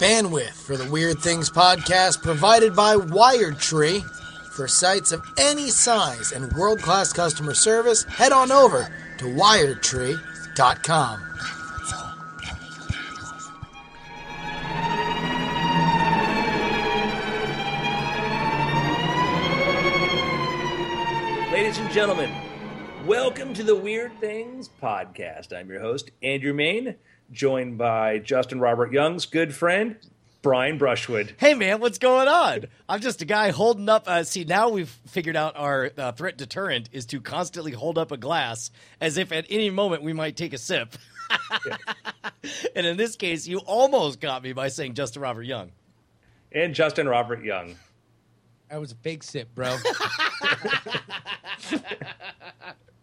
Bandwidth for the Weird Things podcast provided by Wired Tree. For sites of any size and world class customer service, head on over to wiredtree.com. Ladies and gentlemen, welcome to the Weird Things podcast. I'm your host, Andrew Mayne, joined by Justin Robert Young's good friend, Brian Brushwood. Hey man, what's going on? I'm just a guy holding up. Uh, see, now we've figured out our uh, threat deterrent is to constantly hold up a glass as if at any moment we might take a sip. and in this case, you almost got me by saying Justin Robert Young. And Justin Robert Young. That was a fake sip, bro.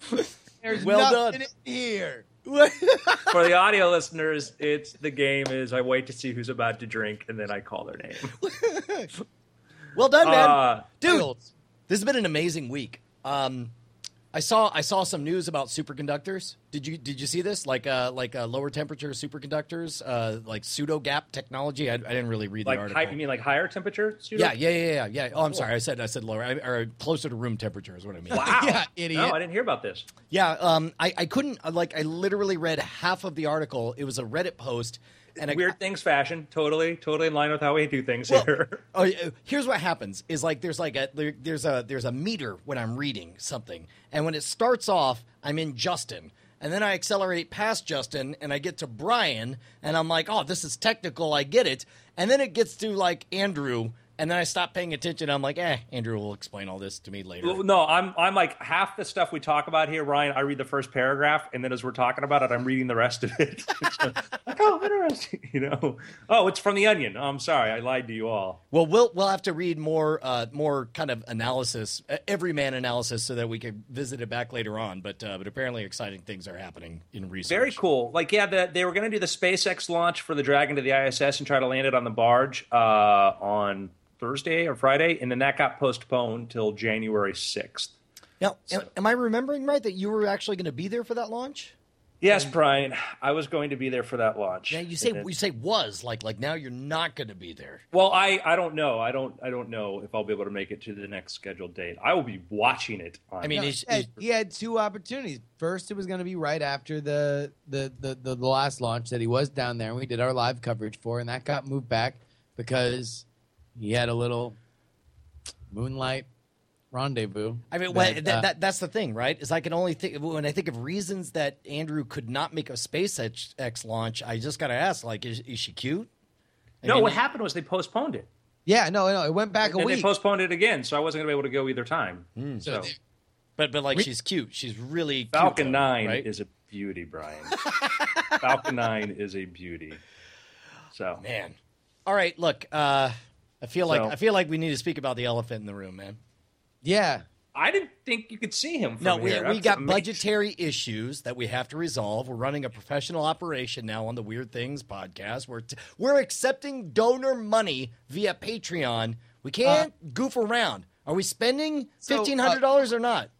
There's Well nothing done. in here. For the audio listeners, it's the game is I wait to see who's about to drink and then I call their name. Well done, man, Uh, dude. This has been an amazing week. Um, I saw I saw some news about superconductors. Did you did you see this? Like uh like uh, lower temperature superconductors, uh, like pseudo gap technology. I, I didn't really read the like article. high, you mean like higher temperature? Pseudo? Yeah, yeah, yeah, yeah, yeah. Oh, I'm sorry. I said I said lower I, or closer to room temperature is what I mean. Wow. Yeah, idiot. No, I didn't hear about this. Yeah, um, I, I couldn't like I literally read half of the article. It was a Reddit post, and I, Weird things fashion. Totally, totally in line with how we do things Well, here. oh, here's what happens: is like there's like a there, there's a there's a meter when I'm reading something, and when it starts off, I'm in Justin, and then I accelerate past Justin, and I get to Brian, and I'm like, oh, this is technical, I get it, and then it gets to like Andrew, and then I stop paying attention. I'm like, eh, Andrew will explain all this to me later. No, I'm I'm like half the stuff we talk about here, Ryan. I read the first paragraph, and then as we're talking about it, I'm reading the rest of it. like, oh, interesting. You know, oh, it's from the Onion. Oh, I'm sorry, I lied to you all. Well, we'll we'll have to read more uh, more kind of analysis, uh, everyman analysis, so that we can visit it back later on. But uh, but apparently, exciting things are happening in research. Very cool. Like, yeah, the, they were going to do the SpaceX launch for the Dragon to the ISS and try to land it on the barge uh, on Thursday or Friday, and then that got postponed till January 6th. Now, am, am I remembering right that you were actually going to be there for that launch? Yes, Brian, I was going to be there for that launch. Yeah, you say And then- you say was like like now you're not going to be there. Well, I, I don't know. I don't I don't know if I'll be able to make it to the next scheduled date. I will be watching it. On, I mean, No, is, he, is, had, he had two opportunities. First, it was going to be right after the the, the the the last launch that he was down there, and we did our live coverage for, and that got moved back because he had a little moonlight rendezvous. I mean, when, that, that, uh, that that's the thing, right? Is I can only think when I think of reasons that Andrew could not make a SpaceX X launch. I just got to ask, like, is, is she cute? I no, mean, what happened was they postponed it. yeah, no, no, it went back a and they postponed it again, so I wasn't going to be able to go either time. Hmm. so they- But but like We- she's cute. She's really cute, Falcon 9 right? is a beauty, Brian. Falcon 9 is a beauty. So, man. All right, look. Uh, I feel like So- I feel like we need to speak about the elephant in the room, man. yeah, I didn't think you could see him from No, we here. we got amazing. budgetary issues that we have to resolve. We're running a professional operation now on the Weird Things podcast. We're t- we're accepting donor money via Patreon. We can't goof around. Are we spending uh, fifteen hundred dollars or not?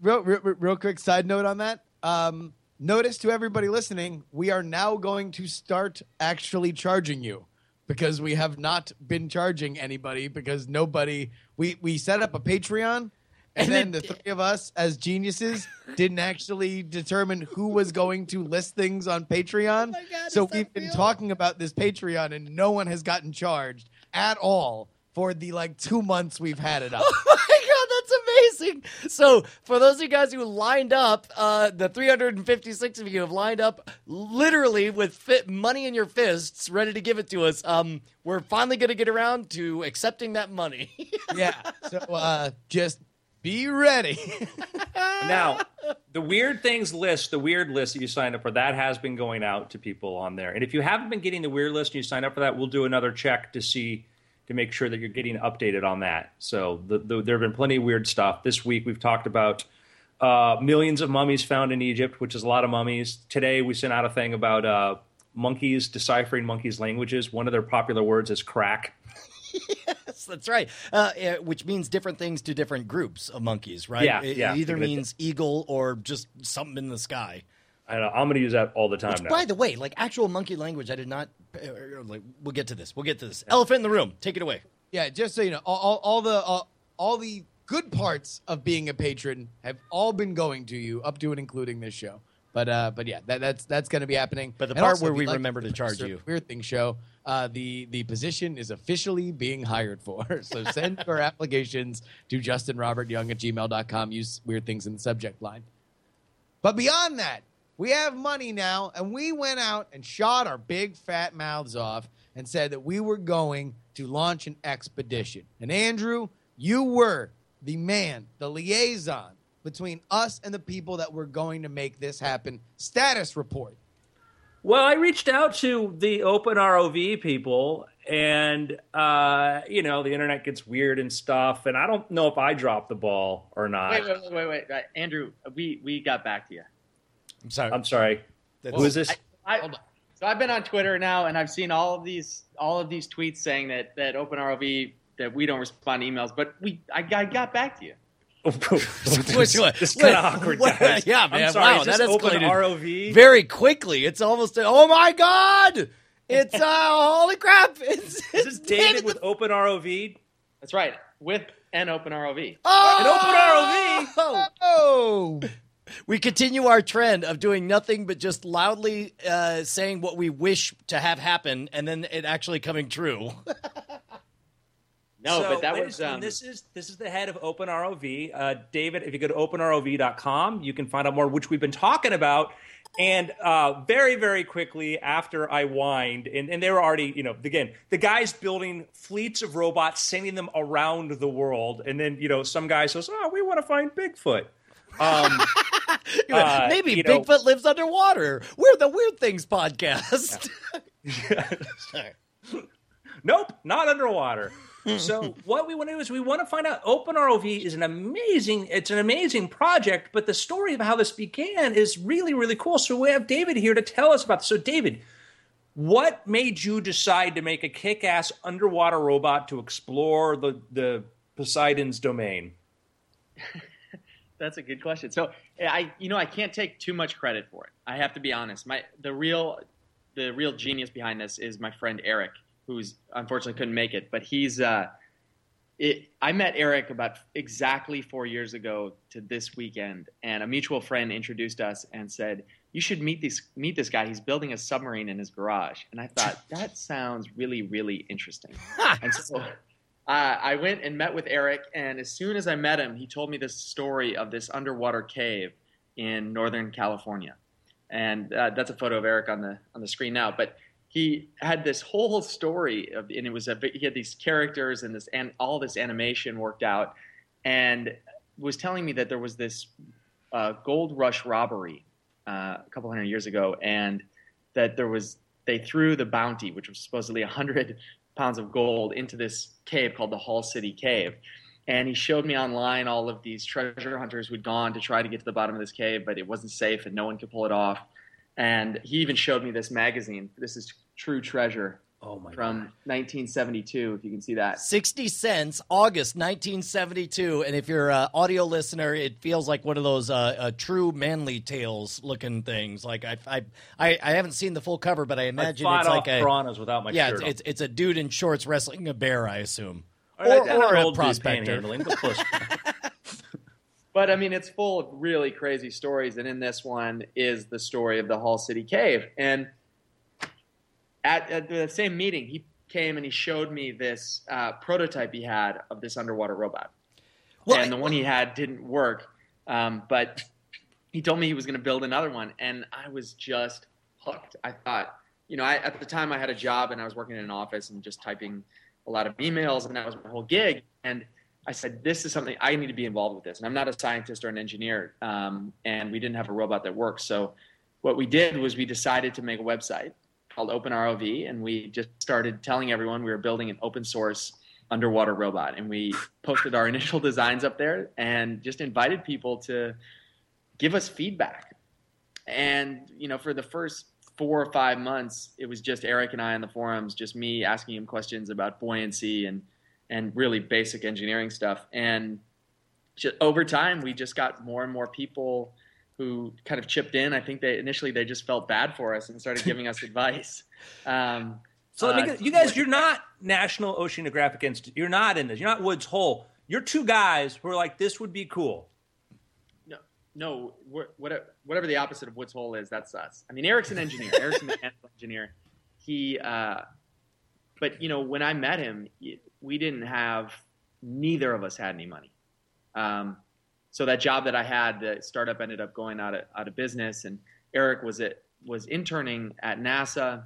real, real, real quick side note on that. Um, notice to everybody listening, we are now going to start actually charging you because we have not been charging anybody because nobody. We we set up a Patreon. And, And then the three of us, as geniuses, didn't actually determine who was going to list things on Patreon. Oh God, so we've been real? talking about this Patreon, and no one has gotten charged at all for the like two months we've had it up. Oh that's amazing! So, for those of you guys who lined up, uh, the 356 of you have lined up literally with fit money in your fists, ready to give it to us. Um, we're finally going to get around to accepting that money. yeah. So uh, just be ready. Now, the weird things list, the weird list that you signed up for, that has been going out to people on there. And if you haven't been getting the weird list and you signed up for that, we'll do another check to see to make sure that you're getting updated on that. So the, the, there have been plenty of weird stuff. This week we've talked about uh, millions of mummies found in Egypt, which is a lot of mummies. Today we sent out a thing about uh, monkeys deciphering monkeys' languages. One of their popular words is crack. yes, that's right. Uh, which means different things to different groups of monkeys, right? Yeah, It, yeah. it either Think of it- means eagle or just something in the sky. I know, I'm going to use that all the time Which, now. by the way, like actual monkey language, I did not. uh, Like, we'll get to this. We'll get to this. Elephant in the room. Take it away. Yeah, just so you know, all, all, all the all, all the good parts of being a patron have all been going to you, up to and including this show. But uh, but yeah, that, that's that's going to be happening. But the And part also, where we like remember to charge you. Weird Thing Show, uh, the the position is officially being hired for. So send your applications to justinrobertyoung at gmail.com. Use Weird Things in the subject line. But beyond that, we have money now, and we went out and shot our big fat mouths off and said that we were going to launch an expedition. And Andrew, you were the man, the liaison between us and the people that were going to make this happen. Status report. Well, I reached out to the Open ROV people, and uh, you know the internet gets weird and stuff, and I don't know if I dropped the ball or not. Wait, wait, wait, wait, wait. Uh, Andrew, we we got back to you. I'm sorry. I'm sorry. That's- Who is this? I, Hold on. so I've been on Twitter now, and I've seen all of these all of these tweets saying that that OpenROV that we don't respond to emails, but we I, I got back to you. this what- this what- kind of awkward, what- guys. yeah, I'm man, sorry, wow, is that escalated ROV. Very quickly. It's almost. oh my god! It's uh, holy crap! It's, is this David with Open ROV? That's right, with an Open OpenROV. oh! An Open ROV. Oh, We continue our trend of doing nothing but just loudly uh, saying what we wish to have happen, and then it actually coming true. No, So, but that ladies was um, this is this is the head of Open ROV, uh, David. If you go to openrov.com, you can find out more, which we've been talking about. And uh, very, very quickly after I whined, and, and they were already, you know, again, the guy's building fleets of robots, sending them around the world, and then, you know, some guy says, "Oh, we want to find Bigfoot." Um, Uh, Maybe you know- Bigfoot lives underwater. We're the Weird Things podcast. Nope, not underwater. so what we want to do is we want to find out. Open ROV is an amazing. It's an amazing project, but the story of how this began is really really cool. So we have David here to tell us about. This. So David, what made you decide to make a kick-ass underwater robot to explore the the Poseidon's domain? That's a good question. So I, you know, I can't take too much credit for it. I have to be honest. My the real, the real genius behind this is my friend Eric, who's unfortunately couldn't make it. But he's, uh, it. I met Eric about exactly four years ago to this weekend, and a mutual friend introduced us and said, "You should meet this meet this guy. He's building a submarine in his garage." And I thought that sounds really really interesting. and so uh, I went and met with Eric, and as soon as I met him, he told me this story of this underwater cave in Northern California, and uh, that's a photo of Eric on the on the screen now. But he had this whole story of, and it was a he had these characters and this and all this animation worked out, and was telling me that there was this uh, gold rush robbery uh, a couple hundred years ago, and that there was they threw the bounty, which was supposedly a hundred pounds of gold into this cave called the Hall City Cave. And he showed me online all of these treasure hunters who'd gone to try to get to the bottom of this cave, but it wasn't safe and no one could pull it off. And he even showed me this magazine. This is True Treasure Oh my from 1972, if you can see that. 60 cents, August 1972. And if you're an audio listener, it feels like one of those uh, uh, true manly tales looking things. Like I, I, I, I haven't seen the full cover, but I I imagine fought it's off like a piranhas without my yeah, shirt it's, it's it's a dude in shorts wrestling a bear, I assume, All right, or, that's or a old prospector. panhandling, but close. But I mean, it's full of really crazy stories. And in this one is the story of the Hall City Cave. And at, at the same meeting, he came and he showed me this uh, prototype he had of this underwater robot. Well, and the one he had didn't work. Um, but he told me he was going to build another one. And I was just hooked. I thought, you know, I, at the time I had a job and I was working in an office and just typing a lot of emails, and that was my whole gig. And I said, this is something I need to be involved with this. And I'm not a scientist or an engineer, um, and we didn't have a robot that works. So what we did was we decided to make a website called Open ROV, and we just started telling everyone we were building an open source underwater robot. And we posted our initial designs up there and just invited people to give us feedback. And you know, for the first four or five months, it was just Eric and I on the forums, just me asking him questions about buoyancy and and really basic engineering stuff. And just, over time, we just got more and more people who kind of chipped in. I think they initially they just felt bad for us and started giving us advice. Um, So let me uh, get- you guys, you're not National Oceanographic Institute. You're not in this. You're not Woods Hole. You're two guys who are like, this would be cool. No, no, whatever, whatever the opposite of Woods Hole is, that's us. I mean, Eric's an engineer. Eric's a mechanical engineer. He, uh, but you know, when I met him, we didn't have, neither of us had any money. Um, so that job that I had, the startup ended up going out of out of business, and Eric was it was interning at NASA,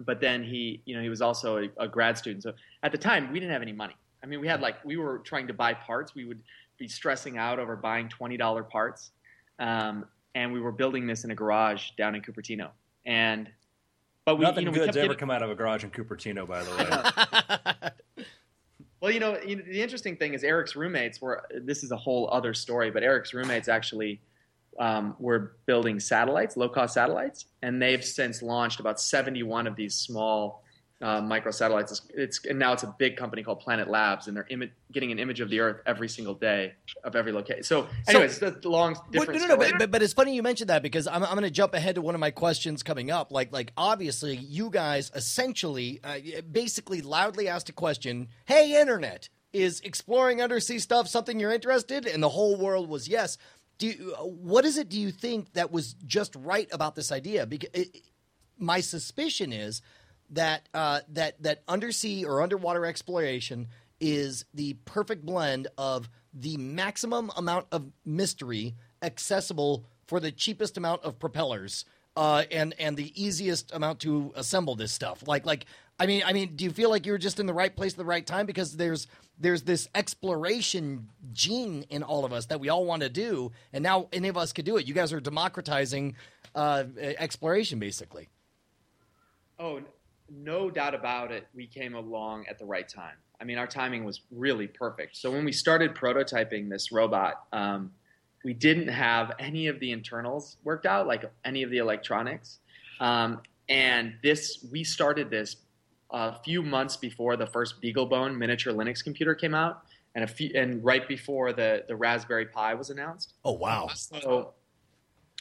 but then he, you know, he was also a, a grad student. So at the time, we didn't have any money. I mean, we had like we were trying to buy parts. We would be stressing out over buying twenty dollar parts, um, and we were building this in a garage down in Cupertino. And but we, Nothing you know, good's ever getting- come out of a garage in Cupertino, by the way. Well, you know, the interesting thing is Eric's roommates were. This is a whole other story, but Eric's roommates actually um, were building satellites, low cost satellites, and they've since launched about seventy one of these small uh, microsatellites. It's, it's and now it's a big company called Planet Labs, and they're imi- getting an image of the Earth every single day of every location. So, anyways, that's the long Well, no, no, no, but, but, but it's funny you mentioned that because I'm, I'm going to jump ahead to one of my questions coming up. Like, like obviously, you guys essentially, uh, basically, loudly asked a question. Hey, internet, is exploring undersea stuff something you're interested? And the whole world was yes. Do you, uh, what is it? Do you think that was just right about this idea? Because it, my suspicion is that uh, that that undersea or underwater exploration is the perfect blend of the maximum amount of mystery accessible for the cheapest amount of propellers uh, and and the easiest amount to assemble this stuff. Like like I mean I mean, do you feel like you're just in the right place at the right time because there's there's this exploration gene in all of us that we all want to do, and now any of us could do it. You guys are democratizing uh, exploration, basically. Oh, no doubt about it. We came along at the right time. I mean, our timing was really perfect. So when we started prototyping this robot, um, we didn't have any of the internals worked out, like any of the electronics. Um, and this, we started this a few months before the first BeagleBone miniature Linux computer came out, and a few, and right before the the Raspberry Pi was announced. Oh wow! So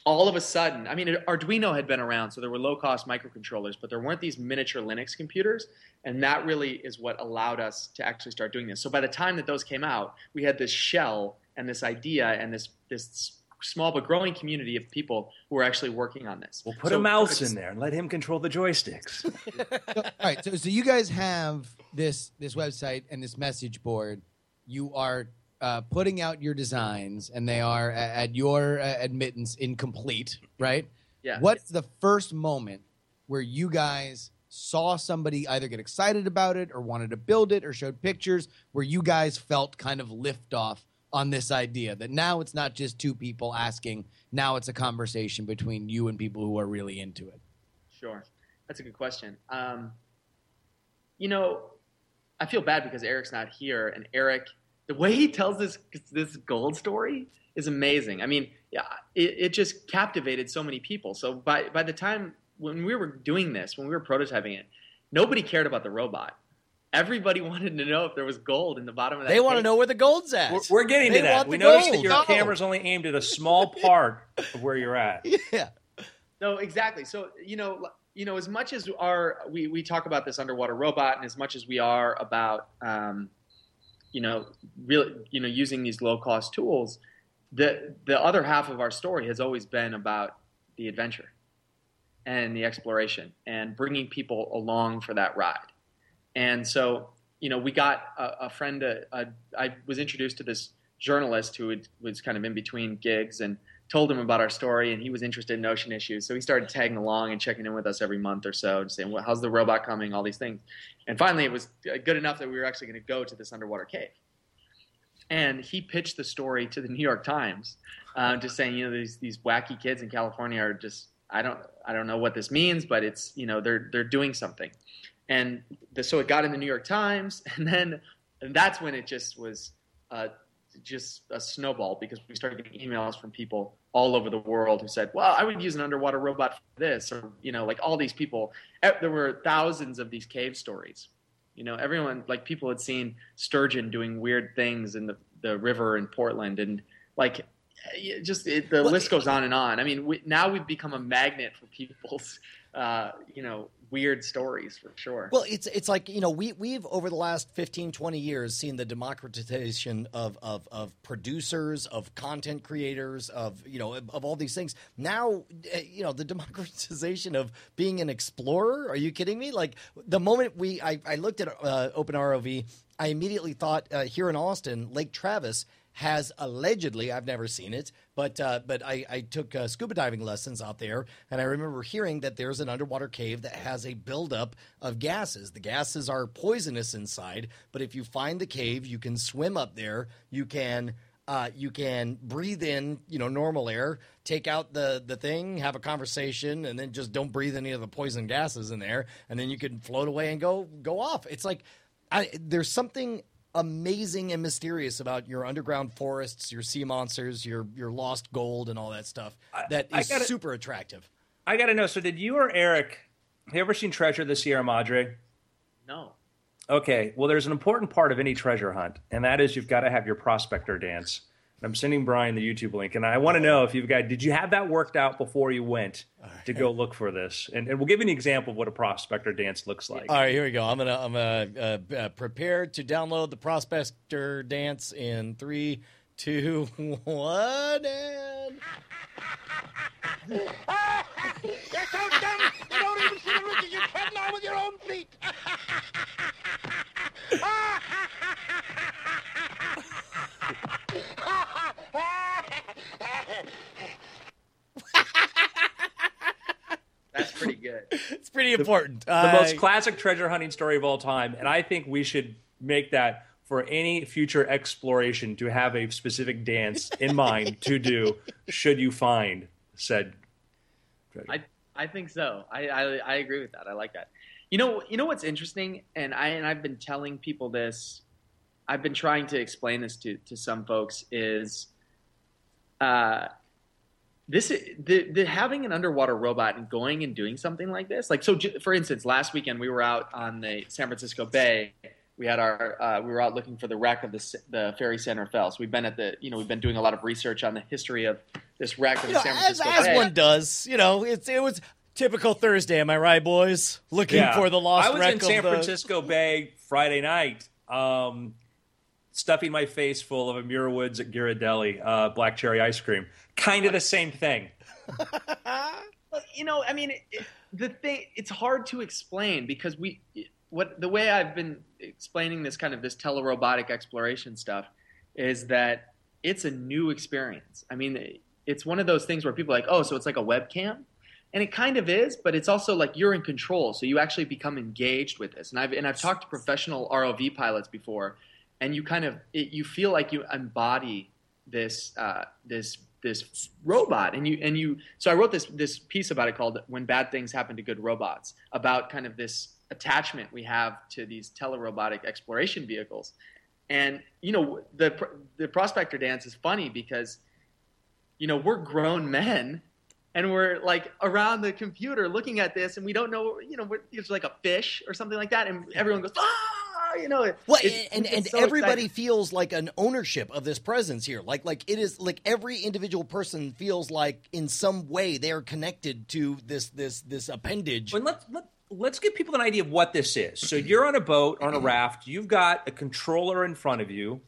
all of a sudden, I mean, Arduino had been around, so there were low cost microcontrollers, but there weren't these miniature Linux computers. And that really is what allowed us to actually start doing this. So by the time that those came out, we had this shell and this idea and this, this small but growing community of people who were actually working on this. We'll put So a mouse in there and let him control the joysticks. All right, so so you guys have this this website and this message board. You are uh, putting out your designs, and they are at your uh, admittance incomplete, right? Yeah. What's the first moment where you guys saw somebody either get excited about it or wanted to build it or showed pictures where you guys felt kind of liftoff on this idea that now it's not just two people asking, now it's a conversation between you and people who are really into it? Sure, that's a good question. Um, you know, I feel bad because Eric's not here, and Eric, the way he tells this this gold story is amazing. I mean, yeah, it, it just captivated so many people. So by by the time when we were doing this, when we were prototyping it, nobody cared about the robot. Everybody wanted to know if there was gold in the bottom of that. They want to know where the gold's at. We're, we're getting They to that. We the noticed that your No. camera's only aimed at a small part of where you're at. Yeah. No, exactly. So you know, you know, as much as our we we talk about this underwater robot, and as much as we are about, um, you know, really, you know, using these low cost tools, the the other half of our story has always been about the adventure and the exploration and bringing people along for that ride. And so, you know, we got a, a friend. uh uh I was introduced to this journalist who had, was kind of in between gigs and told him about our story, and he was interested in ocean issues. So he started tagging along and checking in with us every month or so, and saying, well, "How's the robot coming?" All these things. And finally, it was good enough that we were actually going to go to this underwater cave. And he pitched the story to the New York Times, uh, just saying, you know, these these wacky kids in California are just I don't I don't know what this means, but it's you know they're they're doing something. And the, so it got in the New York Times, and then and that's when it just was uh, just a snowball because we started getting emails from people all over the world who said, "Well, I would use an underwater robot for this," or you know, like all these people. eh, There were thousands of these cave stories. You know, everyone like people had seen sturgeon doing weird things in the the river in Portland, and like just it, the Well, list goes on and on. I mean, we, now we've become a magnet for people's, uh, you know, weird stories for sure. Well, it's it's like you know we we've over the last 15, 20 years seen the democratization of of, of producers, of content creators, of you know of, all these things. Now, eh, you know the democratization of being an explorer. Are you kidding me? Like the moment we I, I looked at uh, Open ROV, I immediately thought uh, here in Austin, Lake Travis has allegedly I've never seen it, but uh, but I, I took uh, scuba diving lessons out there, and I remember hearing that there's an underwater cave that has a buildup of gases. The gases are poisonous inside, but if you find the cave, you can swim up there. You can. Uh, you can breathe in, you know, normal air, take out the the thing, have a conversation, and then just don't breathe any of the poison gases in there, and then you can float away and go go off. It's like I, there's something amazing and mysterious about your underground forests, your sea monsters, your your lost gold, and all that stuff that I is gotta- super attractive. I got to know. So, did you or Eric have you ever seen Treasure of the Sierra Madre? no. Okay, well, there's an important part of any treasure hunt, and that is you've got to have your prospector dance. And I'm sending Brian the YouTube link, and I want to know if you've got. Did you have that worked out before you went to go look for this? And, and we'll give you an example of what a prospector dance looks like. All right, here we go. I'm gonna I'm gonna uh, uh, prepare to download the Prospector Dance in three, two, one, and You're so dumb, you don't even see the riches you're treading on with your own feet. That's pretty good. it's pretty important. the most classic treasure hunting story of all time, and I think we should make that for any future exploration to have a specific dance in mind to do should you find said treasure. I I think so. I, I I agree with that. I like that. You know you know what's interesting, and I and I've been telling people this. I've been trying to explain this to to some folks is, uh, this the the having an underwater robot and going and doing something like this. Like so, j- for instance, last weekend we were out on the San Francisco Bay. We had our uh, we were out looking for the wreck of the the ferry Santa Fe. So we've been at the you know we've been doing a lot of research on the history of this wreck of you the know, San as, Francisco as Bay. one does. You know, it's it was typical Thursday. Am I right, boys? Looking Yeah. for the lost I was wreck in San of the. Francisco Bay Friday night, um, stuffing my face full of a Muir Woods at Ghirardelli uh, black cherry ice cream. Kind of the same thing. You know, I mean, it, it- the thing it's hard to explain because we what the way I've been explaining this kind of this telerobotic exploration stuff is that it's a new experience. I mean, it's one of those things where people are like, "Oh, so it's like a webcam?" And it kind of is, but it's also like you're in control, so you actually become engaged with this. And I've and I've talked to professional ROV pilots before, and you kind of it, you feel like you embody this uh, this this robot. And you and you so i wrote this this piece about it called when bad things happen to good robots about kind of this attachment we have to these telerobotic exploration vehicles. And you know the the prospector dance is funny because you know we're grown men and we're like around the computer looking at this and we don't know you know it's like a fish or something like that and everyone goes ah you know it- Well, it's- and, it's and so everybody exciting. feels like an ownership of this presence here. Like like it is like every individual person feels like in some way they are connected to this this this appendage. But let's let, let's give people an idea of what this is. So you're on a boat on a raft. You've got a controller in front of you.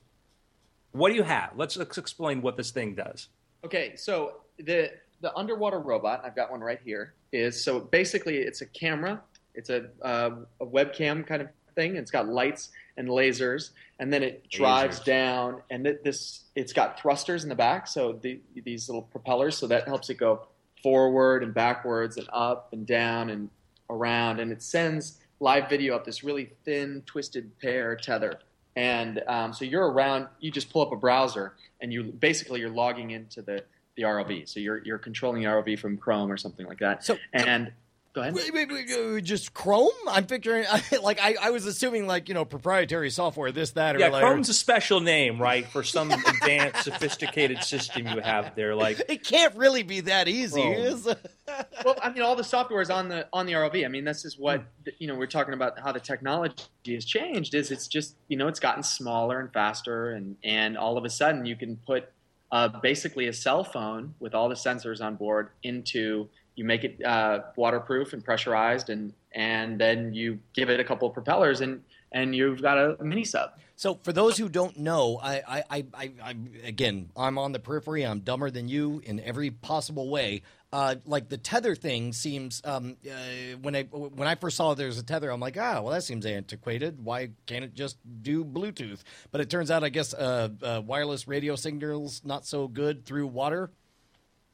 What do you have? Let's, let's explain what this thing does. Okay, so the the underwater robot, I've got one right here, is so basically it's a camera, it's a uh, a webcam kind of thing. It's got lights and lasers, and then it drives Lasers. down, and th- this it's got thrusters in the back, so the, these little propellers, so that helps it go forward and backwards and up and down and around, and it sends live video up this really thin, twisted pair tether. And um, so you're around. You just pull up a browser, and you basically you're logging into the the ROV. So you're you're controlling the ROV from Chrome or something like that. So- and go ahead. Wait, wait, wait, just Chrome? I'm picturing like I, I was assuming like you know proprietary software, this that or Yeah, like, Chrome's a special name, right, for some advanced, sophisticated system you have there. Like, It can't really be that easy. Is- well, I mean, all the software is on the on the ROV. I mean, this is what Hmm. you know. We're talking about how the technology has changed. Is it's just you know it's gotten smaller and faster, and and all of a sudden you can put uh, basically a cell phone with all the sensors on board into you make it uh, waterproof and pressurized and and then you give it a couple of propellers and and you've got a mini sub So for those who don't know, I, I, I, I, again, I'm on the periphery. I'm dumber than you in every possible way. Uh, like the tether thing seems. Um, uh, when I when I first saw there's a tether, I'm like, ah, well, that seems antiquated. Why can't it just do Bluetooth? But it turns out, I guess, uh, uh, wireless radio signals not so good through water.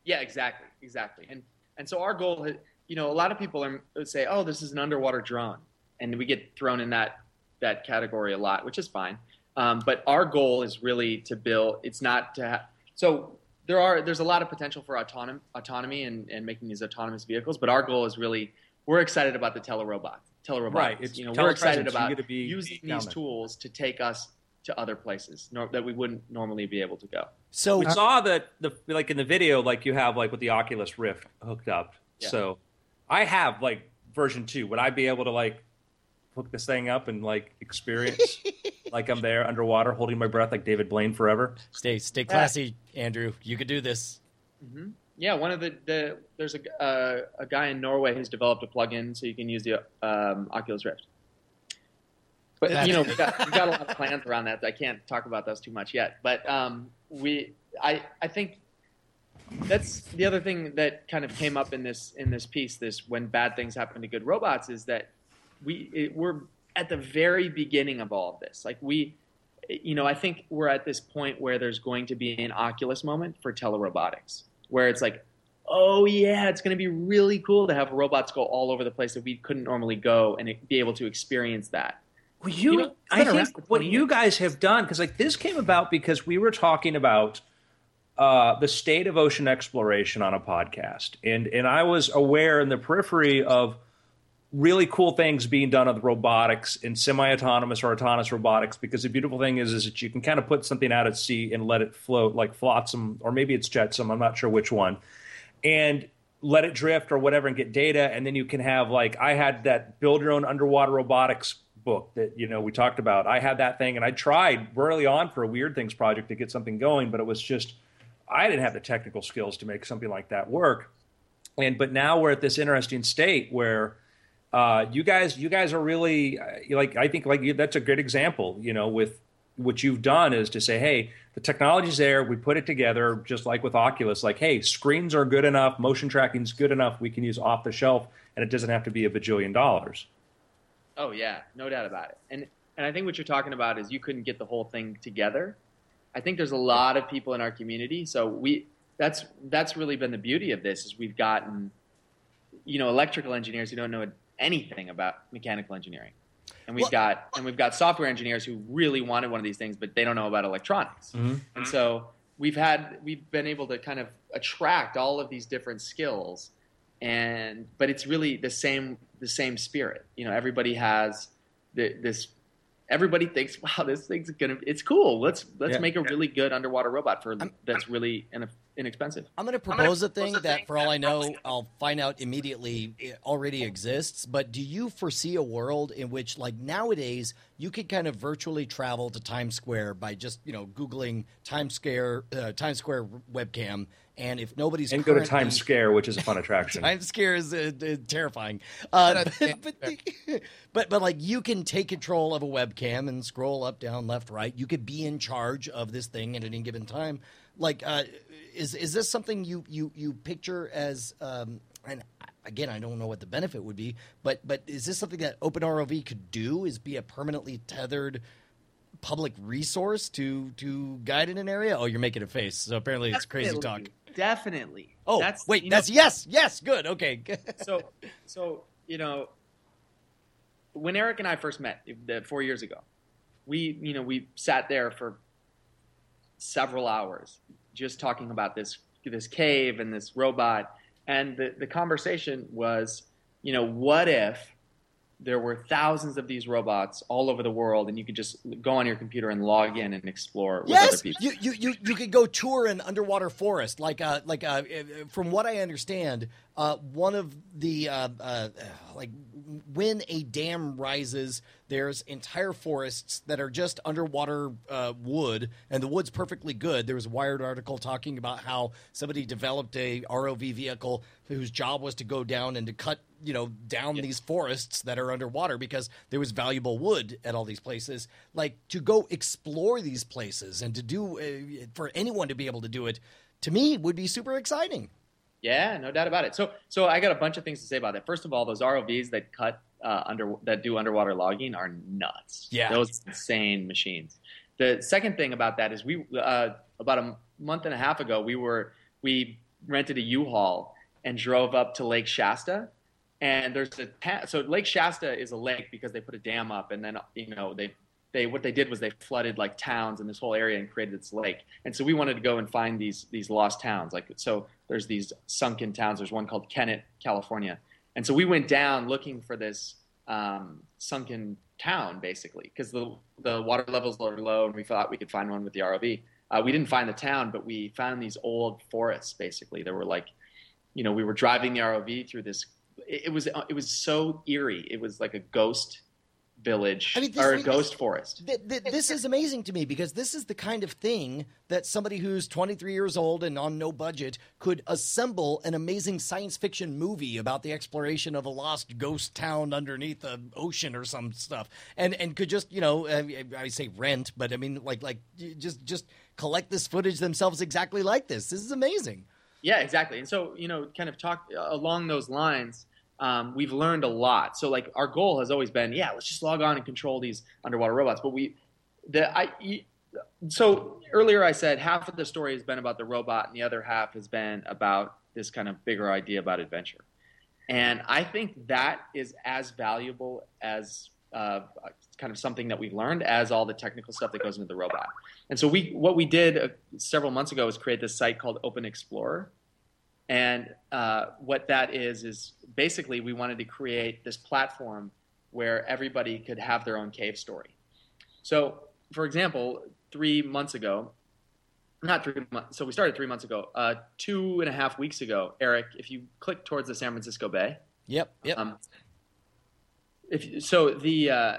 Yeah, exactly, exactly. And and so our goal, you know, a lot of people are, say, "Oh, this is an underwater drone," and we get thrown in that that category a lot, which is fine. Um, but our goal is really to build. It's not to have. So there are there's a lot of potential for autonom, autonomy and, and making these autonomous vehicles. But our goal is really we're excited about the telerobot. Telerobotics. Right, it's You know, we're excited about be using these tools to take us to other places nor, that we wouldn't normally be able to go. So We saw that the like in the video, like you have like with the Oculus Rift hooked up. Yeah. So I have like version two. Would I be able to like hook this thing up and like experience like I'm there underwater holding my breath like David Blaine forever? stay stay classy, Andrew. You could do this. Yeah, one of the, the there's a, uh, a guy in Norway who's developed a plugin so you can use the um, Oculus Rift. But you know, we've got, we've got a lot of plans around that. I can't talk about those too much yet. But um, we, I, I think that's the other thing that kind of came up in this in this piece. This when bad things happen to good robots is that we it, we're at the very beginning of all of this. Like we, you know, I think we're at this point where there's going to be an Oculus moment for telerobotics, where it's like, oh yeah, it's going to be really cool to have robots go all over the place that we couldn't normally go and be able to experience that. Well, you, You know, I think what 20 you guys have done because like this came about because we were talking about uh, the state of ocean exploration on a podcast, and and I was aware in the periphery of really cool things being done with robotics and semi-autonomous or autonomous robotics because the beautiful thing is is that you can kind of put something out at sea and let it float like flotsam or maybe it's jetsam i'm not sure which one and let it drift or whatever and get data and then you can have like i had that build your own underwater robotics book that you know we talked about i had that thing and i tried early on for a weird things project to get something going but it was just i didn't have the technical skills to make something like that work and but now we're at this interesting state where uh, you guys you guys are really uh, like I think like you, that's a good example. You know, with what you've done is to say, hey, the technology's there. We put it together, just like with Oculus. Like, hey, screens are good enough, motion tracking's good enough. We can use off the shelf, and it doesn't have to be a bajillion dollars. Oh yeah, no doubt about it. And and I think what you're talking about is you couldn't get the whole thing together. I think there's a lot of people in our community, so we that's that's really been the beauty of this is we've gotten you know electrical engineers who don't know anything about mechanical engineering. And we've Well- got and we've got software engineers who really wanted one of these things but they don't know about electronics. Mm-hmm. And so we've had we've been able to kind of attract all of these different skills and but it's really the same the same spirit you know everybody has the, this everybody thinks wow this thing's gonna it's cool let's let's Yeah. make a really good underwater robot for that's really in, inexpensive I'm going to propose a thing that, for all I know, I'll find out immediately it already exists. But do you foresee a world in which, like nowadays, you could kind of virtually travel to Times Square by just you know googling Times Square uh, Times Square webcam, and if nobody's And go to currently- Times Scare, which is a fun attraction. Times Square is uh, uh, terrifying. Uh, That's but, but, but but like you can take control of a webcam and scroll up, down, left, right. You could be in charge of this thing at any given time. Like, uh, is is this something you you you picture as? Um, and again, I don't know what the benefit would be, but but is this something that OpenROV could do? Is be a permanently tethered public resource to to guide in an area? Oh, you're making a face. So apparently it's crazy talk. Definitely Oh, that's wait, you know- that's yes, yes, good, okay. so so you know when Eric and I first met the, four years ago, we you know we sat there for several hours just talking about this this cave and this robot, and the the conversation was you know what if there were thousands of these robots all over the world, and you could just go on your computer and log in and explore with other Yes, people. you, you you you could go tour an underwater forest. Like uh like uh, from what I understand, Uh, one of the uh, uh, like when a dam rises, there's entire forests that are just underwater uh, wood, and the wood's perfectly good. There was a Wired article talking about how somebody developed a ROV vehicle whose job was to go down and to cut you know down these forests that are underwater because there was valuable wood at all these places. Like to go explore these places and to do uh, for anyone to be able to do it to me would be super exciting Yeah, no doubt about it. So, so I got a bunch of things to say about that. First of all, those ROVs that cut uh, under that do underwater logging are nuts. Yeah. those insane machines. The second thing about that is we uh, about a month and a half ago we were we rented a U-Haul and drove up to Lake Shasta. And there's a ta- so Lake Shasta is a lake because they put a dam up, and then you know they they what they did was they flooded like towns in this whole area and created this lake. And so we wanted to go and find these these lost towns. Like so, there's these sunken towns. There's one called Kennett, California. And so we went down looking for this um, sunken town, basically, because the the water levels were low, and we thought we could find one with the ROV. Uh, we didn't find the town, but we found these old forests. Basically, there were like, you know, we were driving the ROV through this. It, it was it was so eerie. It was like a ghost village I mean, this or a is- ghost forest. Th- th- this is amazing to me because this is the kind of thing that somebody who's 23 years old and on no budget could assemble an amazing science fiction movie about the exploration of a lost ghost town underneath the ocean or some stuff, and and could just you know uh, I say rent, but I mean like like just just collect this footage themselves exactly like this. This is amazing. Yeah, exactly. And so, you know, kind of talk along those lines. Um, we've learned a lot. So, like, our goal has always been, yeah, let's just log on and control these underwater robots. But we, the I, so earlier I said half of the story has been about the robot, and the other half has been about this kind of bigger idea about adventure. And I think that is as valuable as uh, kind of something that we've learned as all the technical stuff that goes into the robot. And so we, what we did uh, several months ago was create this site called Open Explorer. And uh, what that is is basically we wanted to create this platform where everybody could have their own cave story. So, for example, three months ago, not three months, so we started three months ago. Uh, two and a half weeks ago, Eric, if you click towards the San Francisco Bay, Yep. Yep. um, if so, the uh,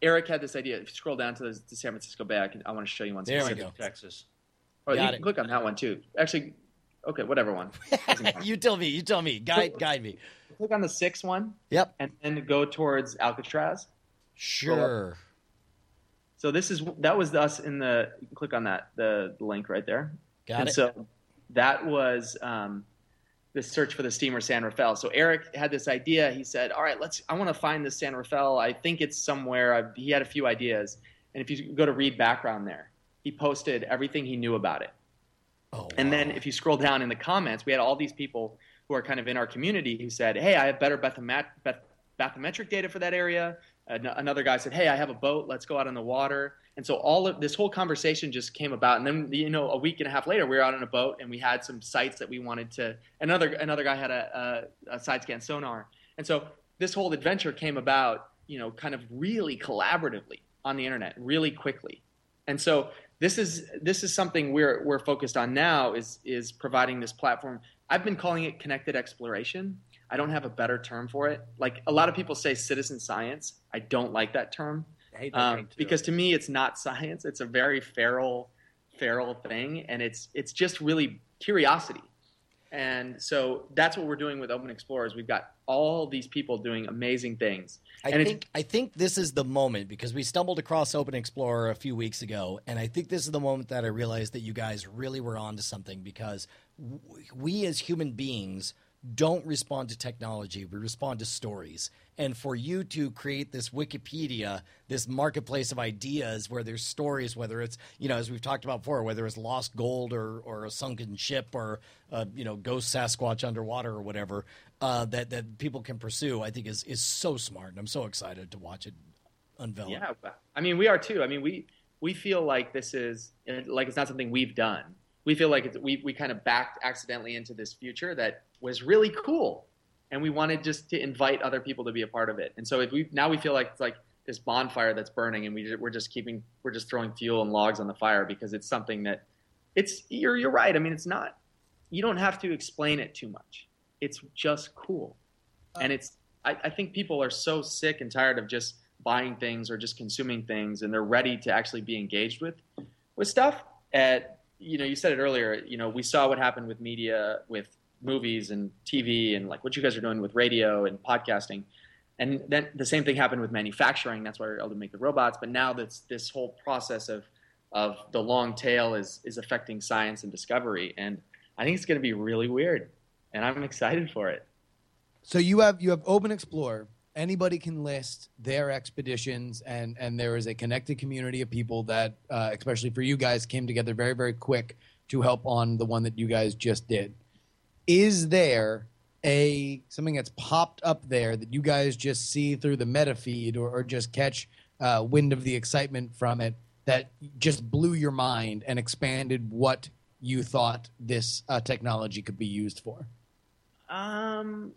Eric had this idea. If you scroll down to the, the San Francisco Bay, I, can, I want to show you one. There we go. Texas. Oh, you Got can click on that one too. Actually, okay, whatever one. You tell me. You tell me. Guide guide me. click on the sixth one, Yep. and then go towards Alcatraz. Sure. So this is that was us in the. You can click on that the, the link right there. Got and it. so that was um, the search for the steamer San Rafael. So Eric had this idea. He said, "All right, let's. I want to find this San Rafael. I think it's somewhere." I, he had a few ideas, and if you go to read background there, he posted everything he knew about it. Oh, And then if you scroll down in the comments, we had all these people who are kind of in our community who said, "Hey, I have better bathymet- bath- bathymetric data for that area." An- another guy said, "Hey, I have a boat. Let's go out on the water." And so all of this whole conversation just came about. And then you know, a week and a half later, we were out on a boat and we had some sites that we wanted to. Another another guy had a, a, a side scan sonar, and so this whole adventure came about, you know, kind of really collaboratively on the internet, really quickly. And so this is this is something we're we're focused on now is is providing this platform. I've been calling it connected exploration. I don't have a better term for it. Like a lot of people say citizen science. I don't like that term that um, because to me it's not science. It's a very feral feral thing, and it's it's just really curiosity. And so that's what we're doing with Open Explorers. We've got all these people doing amazing things. I and think I think this is the moment because we stumbled across Open Explorer a few weeks ago, and I think this is the moment that I realized that you guys really were onto something because we as human beings don't respond to technology; we respond to stories. And for you to create this Wikipedia, this marketplace of ideas where there's stories, whether it's you know as we've talked about before, whether it's lost gold or or a sunken ship or uh, you know ghost Sasquatch underwater or whatever, uh, that that people can pursue, I think is is so smart, and I'm so excited to watch it unveil. Yeah, I mean, we are too. I mean, we we feel like this is like it's not something we've done. We feel like we we kind of backed accidentally into this future that was really cool, and we wanted just to invite other people to be a part of it. And so if we now we feel like it's like this bonfire that's burning, and we, we're just keeping we're just throwing fuel and logs on the fire because it's something that it's you're you're right. I mean, it's not you don't have to explain it too much. it's just cool, and it's I, I think people are so sick and tired of just buying things or just consuming things, and they're ready to actually be engaged with with stuff. At you know, you said it earlier. You know, we saw what happened with media, with movies and TV, and like what you guys are doing with radio and podcasting. And then the same thing happened with manufacturing. That's why we are able to make the robots. But now that's this whole process of of the long tail is is affecting science and discovery, and I think it's going to be really weird, and I'm excited for it. So you have you have Open Explorer. Anybody can list their expeditions, and and there is a connected community of people that, uh, especially for you guys, came together very very quick to help on the one that you guys just did. Is there a something that's popped up there that you guys just see through the meta feed or, or just catch uh, wind of the excitement from it that just blew your mind and expanded what you thought this uh, technology could be used for? Um,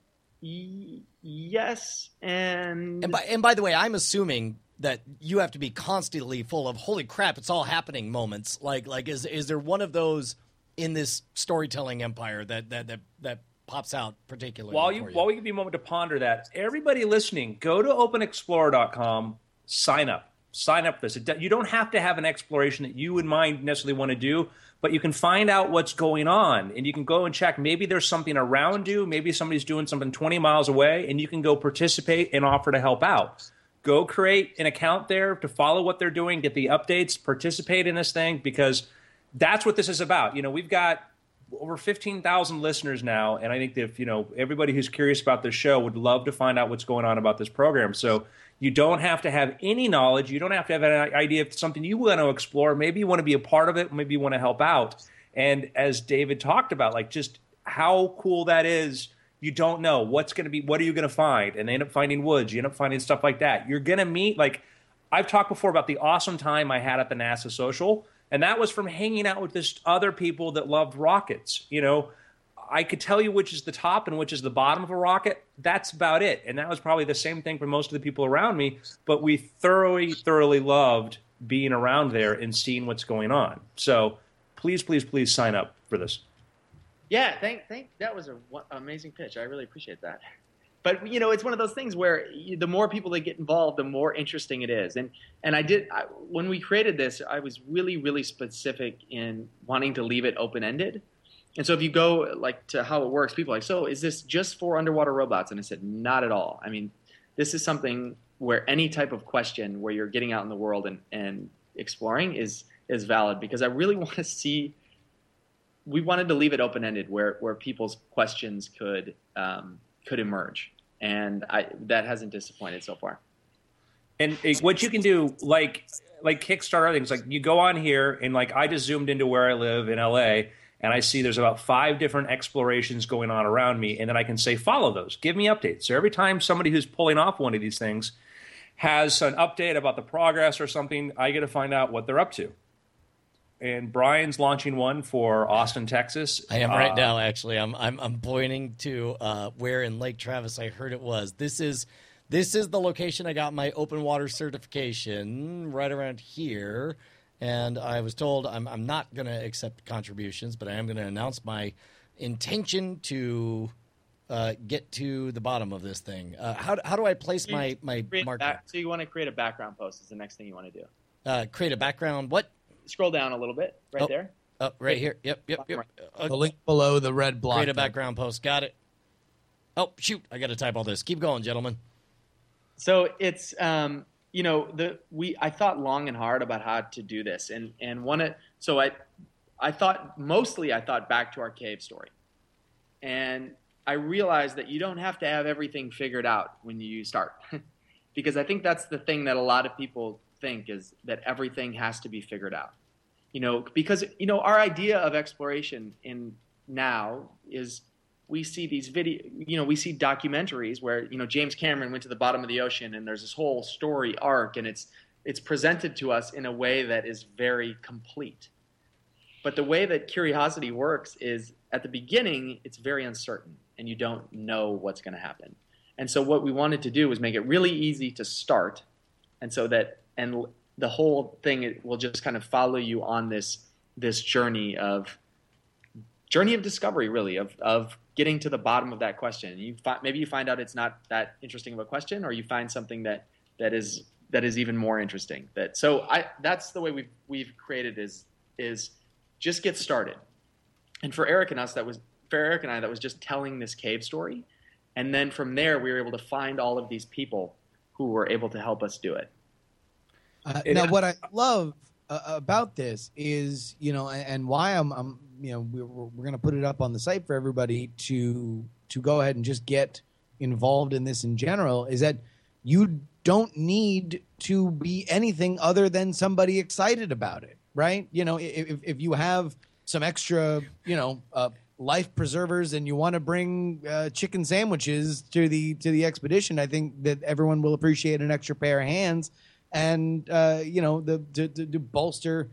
y- yes, and And by and by the way, I'm assuming that you have to be constantly full of holy crap, it's all happening moments. Like like is is there one of those in this storytelling empire that that that, that pops out particularly? While you, you? while we give you a moment to ponder that, everybody listening, go to openexplorer.com, sign up, sign up for this. It You don't have to have an exploration that you would mind necessarily want to do, but you can find out what's going on, and you can go and check. Maybe there's something around you. Maybe somebody's doing something 20 miles away, and you can go participate and offer to help out. Go create an account there to follow what they're doing, get the updates, participate in this thing because that's what this is about. You know, we've got over 15,000 listeners now, and I think that if, you know, everybody who's curious about this show would love to find out what's going on about this program. So you don't have to have any knowledge. You don't have to have an idea of something you want to explore. Maybe you want to be a part of it. Maybe you want to help out. And as David talked about, like just how cool that is. You don't know what's going to be. What are you going to find? And they end up finding woods. You end up finding stuff like that. You're going to meet like I've talked before about the awesome time I had at the NASA Social, and that was from hanging out with this other people that loved rockets. You know, I could tell you which is the top and which is the bottom of a rocket. That's about it. And that was probably the same thing for most of the people around me. But we thoroughly, thoroughly loved being around there and seeing what's going on. So please, please, please sign up for this. Yeah, thank thank that was a wa- amazing pitch. I really appreciate that. But you know, it's one of those things where the more people that get involved, the more interesting it is. And and I did I, when we created this, I was really really specific in wanting to leave it open ended. And so if you go like to how it works, people are like, so is this just for underwater robots? And I said, not at all. I mean, this is something where any type of question where you're getting out in the world and, and exploring is is valid because I really want to see we wanted to leave it open ended where where people's questions could um, could emerge, and I that hasn't disappointed so far. And what you can do, like like Kickstarter things, like you go on here and like I just zoomed into where I live in LA, and I see there's about five different explorations going on around me, and then I can say follow those, give me updates. So every time somebody who's pulling off one of these things has an update about the progress or something, I get to find out what they're up to. And Brian's launching one for Austin, Texas. I am right Uh, now. Actually, I'm I'm I'm pointing to uh, where in Lake Travis I heard it was. This is this is the location I got my open water certification right around here, and I was told I'm I'm not going to accept contributions, but I am going to announce my intention to uh, get to the bottom of this thing. Uh, how how do I place my my Create marker? back- so you want to create a background post is the next thing you want to do. Uh, create a background. What? Scroll down a little bit, right Oh. there. Oh, right here. Yep, yep, yep. Uh, The link below the red block. create a background post. Got it. Oh shoot! I got to type all this. Keep going, gentlemen. So it's um, you know the we I thought long and hard about how to do this, and and one so I I thought mostly I thought back to our cave story, and I realized that you don't have to have everything figured out when you start, because I think that's the thing that a lot of people think is that everything has to be figured out. You know, because you know our idea of exploration in now is we see these video you know we see documentaries where you know James Cameron went to the bottom of the ocean and there's this whole story arc and it's it's presented to us in a way that is very complete. But the way that curiosity works is at the beginning it's very uncertain and you don't know what's going to happen. And so what we wanted to do was make it really easy to start and so that and the whole thing it will just kind of follow you on this this journey of journey of discovery, really, of of getting to the bottom of that question. You fi- maybe you find out it's not that interesting of a question, or you find something that that is that is even more interesting. That so I that's the way we've we've created is is just get started. And for Eric and us, that was for Eric and I, that was just telling this cave story, and then from there we were able to find all of these people who were able to help us do it. Uh, It- now, what I love uh, about this is, you know, and, why I'm, I'm, you know, we're, we're going to put it up on the site for everybody to to go ahead and just get involved in this in general is that you don't need to be anything other than somebody excited about it, right? You know, if if you have some extra, you know, uh, life preservers and you want to bring uh, chicken sandwiches to the to the expedition, I think that everyone will appreciate an extra pair of hands and uh, you know the to, to, to bolster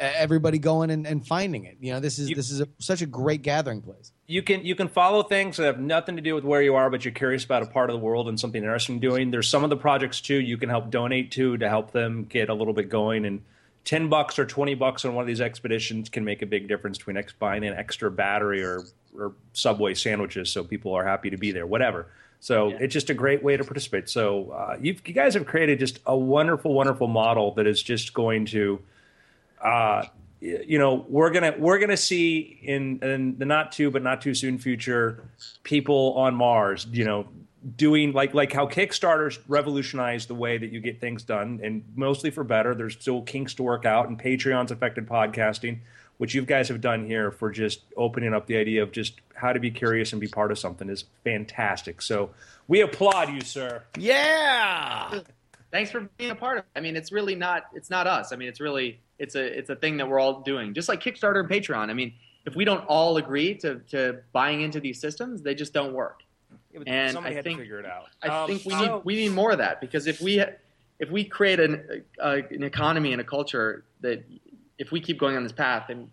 everybody going and, and finding it. You know, this is You- this is a, such a great gathering place. you can you can follow things that have nothing to do with where you are, but you're curious about a part of the world and something interesting doing. There's some of the projects too you can help donate to to help them get a little bit going. And ten bucks or twenty bucks on one of these expeditions can make a big difference between ex- buying an extra battery or or Subway sandwiches, so people are happy to be there. Whatever. So it's just a great way to participate. So uh, you've, you guys have created just a wonderful, wonderful model that is just going to uh, you know we're gonna we're gonna see in in the not too but not too soon future people on Mars you know doing like like how Kickstarters revolutionized the way that you get things done and mostly for better. There's still kinks to work out and Patreon's affected podcasting which you guys have done here for just opening up the idea of just how to be curious and be part of something is fantastic so we applaud you sir Yeah. Thanks for being a part of it. I mean, it's really not it's not us. I mean, it's really it's a it's a thing that we're all doing. Just like Kickstarter and Patreon. I mean, if we don't all agree to to buying into these systems, they just don't work. Yeah, And somebody I had think- to figure it out I Um, think we so- need we need more of that because if we if we create an uh, an economy and a culture that if we keep going on this path, then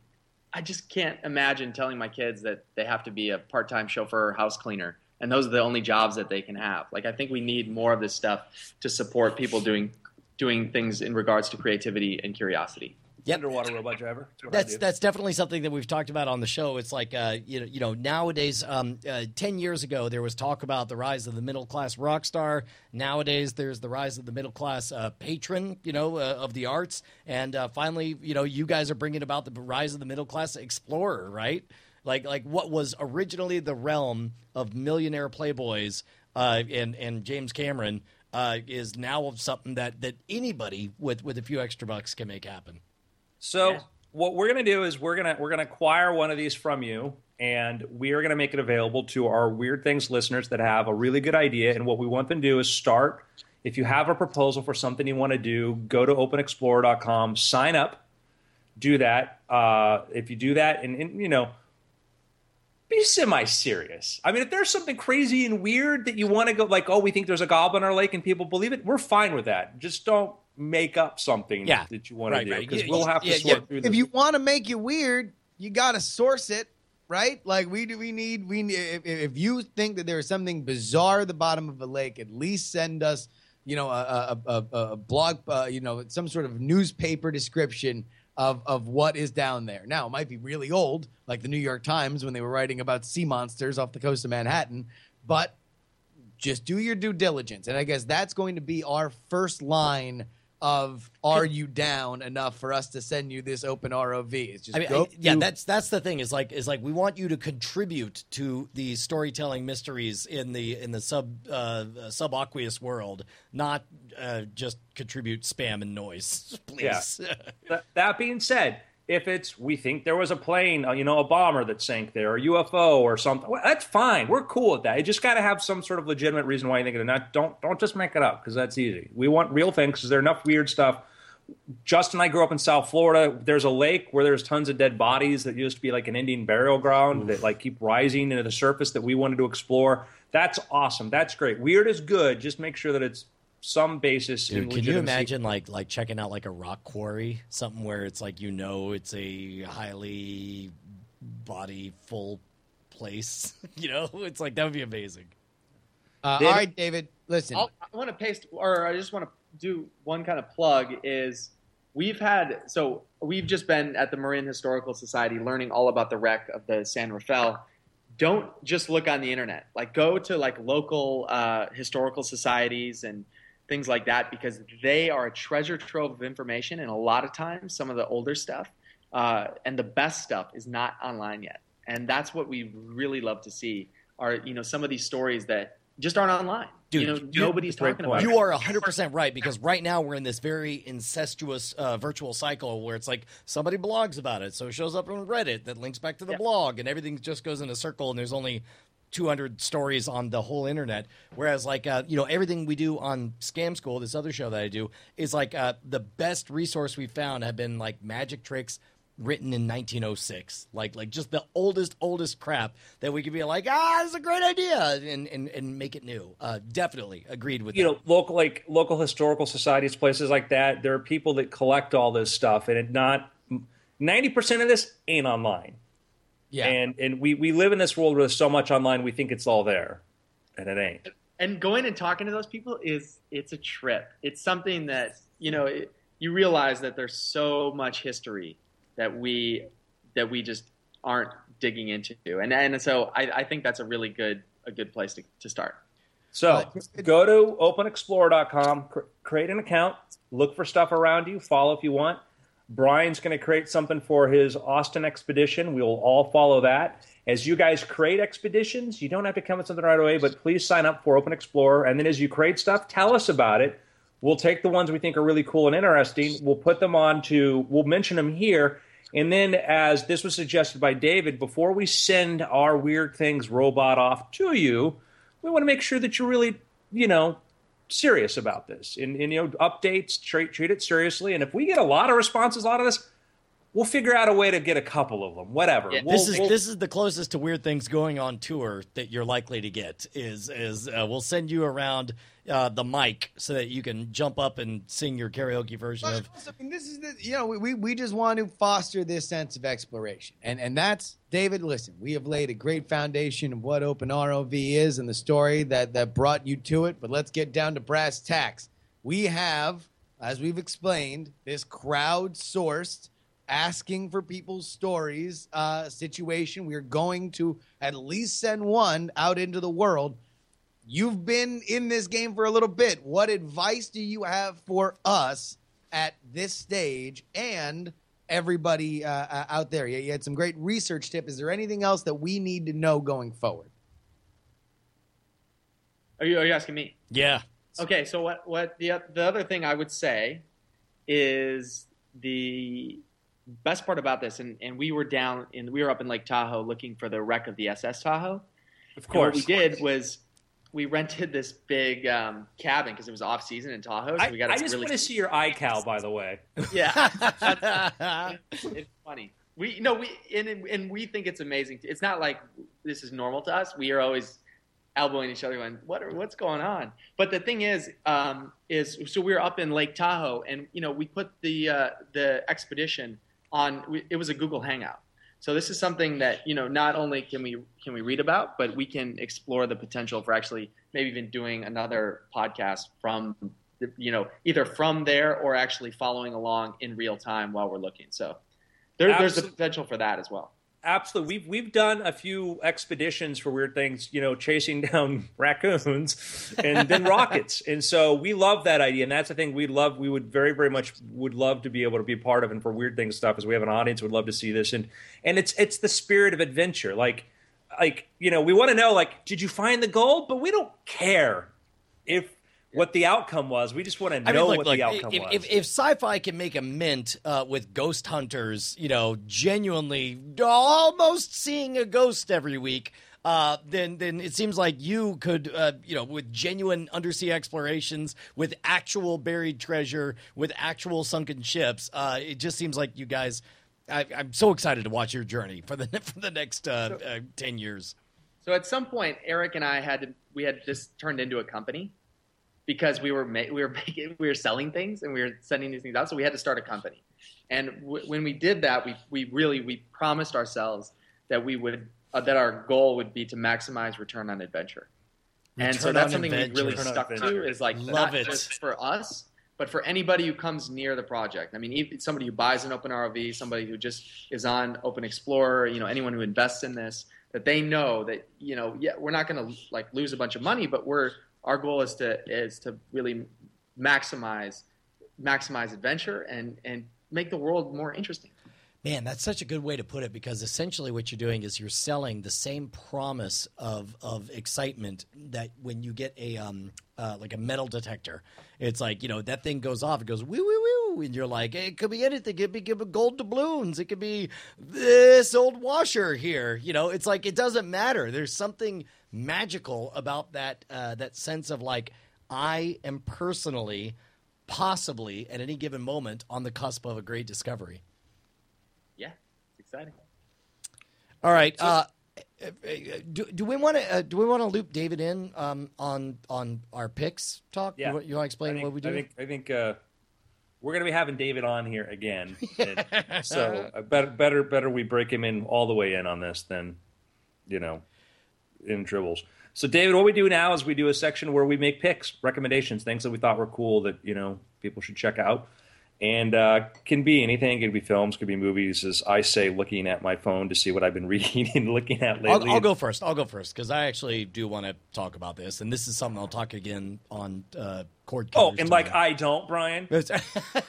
I just can't imagine telling my kids that they have to be a part time chauffeur or house cleaner and those are the only jobs that they can have. Like I think we need more of this stuff to support people doing doing things in regards to creativity and curiosity. Yep. underwater robot driver That's That's that's definitely something that we've talked about on the show. It's like uh, you know, you know, nowadays, um, uh, ten years ago, there was talk about the rise of the middle class rock star. Nowadays, there's the rise of the middle class uh, patron, you know, uh, of the arts. And uh, finally, you know, you guys are bringing about the rise of the middle class explorer, right? Like like what was originally the realm of millionaire playboys uh, and and James Cameron. Uh, is now something that, that anybody with, with a few extra bucks can make happen. So Yeah. what we're going to do is we're going to we're going to acquire one of these from you, and we are going to make it available to our Weird Things listeners that have a really good idea. And what we want them to do is start. If you have a proposal for something you want to do, go to OpenExplorer.com, sign up, do that. Uh, if you do that, and, and you know. Be semi-serious. I mean, if there's something crazy and weird that you want to go, like, oh, we think there's a goblin in our lake and people believe it, we're fine with that. Just don't make up something Yeah. that you want to do because Yeah, we'll have to yeah, sort yeah. through this. If you want to make it weird, you got to source it, right? Like we do. We need. We need, if, if you think that there is something bizarre at the bottom of a lake, at least send us, you know, a a, a, a blog, uh, you know, some sort of newspaper description of of what is down there. Now it might be really old, like the New York Times when they were writing about sea monsters off the coast of Manhattan, but just do your due diligence. And I guess that's going to be our first line of are you down enough for us to send you this open ROV? It's just I mean, go I- yeah, that's that's the thing. Is like is like we want you to contribute to the storytelling mysteries in the in the sub uh, subaqueous world, not uh, just contribute spam and noise, please. Th- that being said, if it's we think there was a plane, uh, you know, a bomber that sank there, or UFO or something, well, that's fine. We're cool with that. You just got to have some sort of legitimate reason why you think it. Not don't don't just make it up because that's easy. We want real things because there's enough weird stuff. Justin and I grew up in South Florida. There's a lake where there's tons of dead bodies that used to be like an Indian burial ground that like keep rising into the surface that we wanted to explore. That's awesome. That's great. Weird is good. Just make sure that it's some basis in Dude, can you imagine like like checking out like a rock quarry, something where it's like you know it's a highly body full place. you know, it's like that would be amazing. Uh, David- all right, David. Listen, I'll, I want to paste, or I just want to do one kind of plug is we've had so we've just been at the Marin Historical Society learning all about the wreck of the San Rafael. Don't just look on the internet. Like go to like local uh, historical societies and things like that because they are a treasure trove of information. And a lot of times, some of the older stuff uh, and the best stuff is not online yet. And that's what we really love to see are you know some of these stories that just aren't online. Dude, you know, you- nobody's talking point. about. You it. are 100% right because right now we're in this very incestuous uh, virtual cycle where it's like somebody blogs about it. So it shows up on Reddit that links back to the Yeah. blog and everything just goes in a circle and there's only 200 stories on the whole internet. Whereas, like, uh, you know, everything we do on Scam School, this other show that I do, is like uh, the best resource we found have been like magic tricks written in 1906 like like just the oldest oldest crap that we could be like ah this is a great idea and and, and make it new uh definitely agreed with you that. know local like local historical societies places like that there are people that collect all this stuff and it not 90% of this ain't online Yeah. and and we we live in this world where there's so much online we think it's all there and it ain't and going and talking to those people is it's a trip. It's something that you know it, you realize that there's so much history that we that we just aren't digging into, and and so I, I think that's a really good a good place to, to start. So go to openexplorer.com, cr- create an account, look for stuff around you, follow if you want. Brian's going to create something for his Austin expedition. We will all follow that. As you guys create expeditions, you don't have to come with something right away, but please sign up for Open Explorer. And then as you create stuff, tell us about it. We'll take the ones we think are really cool and interesting. We'll put them on to, we'll mention them here. And then, as this was suggested by David, before we send our Weird Things robot off to you, we want to make sure that you're really, you know, serious about this. And, and you know, updates, treat, treat it seriously. And if we get a lot of responses out of this, we'll figure out a way to get a couple of them. Whatever. Yeah, We'll- this is we'll- this is the closest to weird things going on tour that you're likely to get. Is is uh, we'll send you around uh, the mic so that you can jump up and sing your karaoke version But of. also, I mean, this is the you know we, we just want to foster this sense of exploration, and and that's David. Listen, we have laid a great foundation of what Open ROV is and the story that that brought you to it. But let's get down to brass tacks. We have, as we've explained, this crowd-sourced asking for people's stories uh, situation. We are going to at least send one out into the world. You've been in this game for a little bit. What advice do you have for us at this stage and everybody uh, uh, out there? You, you had some great research tip. Is there anything else that we need to know going forward? Are you are you asking me? Yeah, Okay, so what what the the other thing I would say is the best part about this, and, and we were down in we were up in Lake Tahoe looking for the wreck of the SS Tahoe. of And what course. we did was we rented this big um, cabin because it was off season in Tahoe. So I, we got I a just really want to see your iCal, by the way. yeah. it's funny. We no we and and we think it's amazing. It's not like this is normal to us. We are always elbowing each other, going, "What are, what's going on?" But the thing is, um, is so we were up in Lake Tahoe, and you know we put the uh, the expedition on. It was a Google Hangout. So this is something that you know not only can we can we read about, but we can explore the potential for actually maybe even doing another podcast from you know either from there or actually following along in real time while we're looking. So there, there's the Absol- potential for that as well. Absolutely. We've we've done a few expeditions for weird things, you know, chasing down raccoons and then rockets. And so we love that idea. And that's the thing we love we would very, very much would love to be able to be part of and for weird things stuff as we have an audience would love to see this. And and it's it's the spirit of adventure. Like like, you know, we want to know like, did you find the gold? But we don't care if what the outcome was. We just want to know I mean, look, what look, the outcome if, was. if, if Syfy can make a mint uh, with ghost hunters, you know, genuinely almost seeing a ghost every week, uh, then then it seems like you could, uh, you know, with genuine undersea explorations, with actual buried treasure, with actual sunken ships, uh, it just seems like you guys. I, I'm so excited to watch your journey for the for the next uh, uh, ten years. So at some point, Eric and I had to, we had this turned into a company because we were ma- we were making, we were selling things and we were sending these things out. So we had to start a company. And w- when we did that, we we really we promised ourselves that we would uh, that our goal would be to maximize return on adventure. and so that's something we really Return stuck to is like Love not it. just for us, But for anybody who comes near the project, I mean, even somebody who buys an Open ROV, somebody who just is on Open Explorer, you know, anyone who invests in this, that they know that you know, yeah, we're not going to like lose a bunch of money, but we're our goal is to is to really maximize maximize adventure and and make the world more interesting. Man, that's such a good way to put it because essentially what you're doing is you're selling the same promise of of excitement that when you get a um uh, like a metal detector, it's like you know that thing goes off, it goes woo woo woo, and you're like hey, it could be anything, it could be gold doubloons, it could be this old washer here, you know, it's like it doesn't matter. There's something magical about that uh, that sense of like I am personally, possibly at any given moment on the cusp of a great discovery. Yeah, it's exciting. All right. Uh, do, do we want to uh, do we want to loop David in um, on on our picks talk? Yeah. You, want- you want to explain think, what we do? I think I think uh, we're going to be having David on here again, And so uh, better better better we break him in all the way in on this than you know in dribbles. So David, what we do now is we do a section where we make picks, recommendations, things that we thought were cool that you know people should check out. And uh, can be anything. It could be films, could be movies. As I say, looking at my phone to see what I've been reading and looking at lately. I'll, I'll go first. I'll go first because I actually do want to talk about this, and this is something I'll talk again on uh, Cord. Oh, and like. I don't, Brian.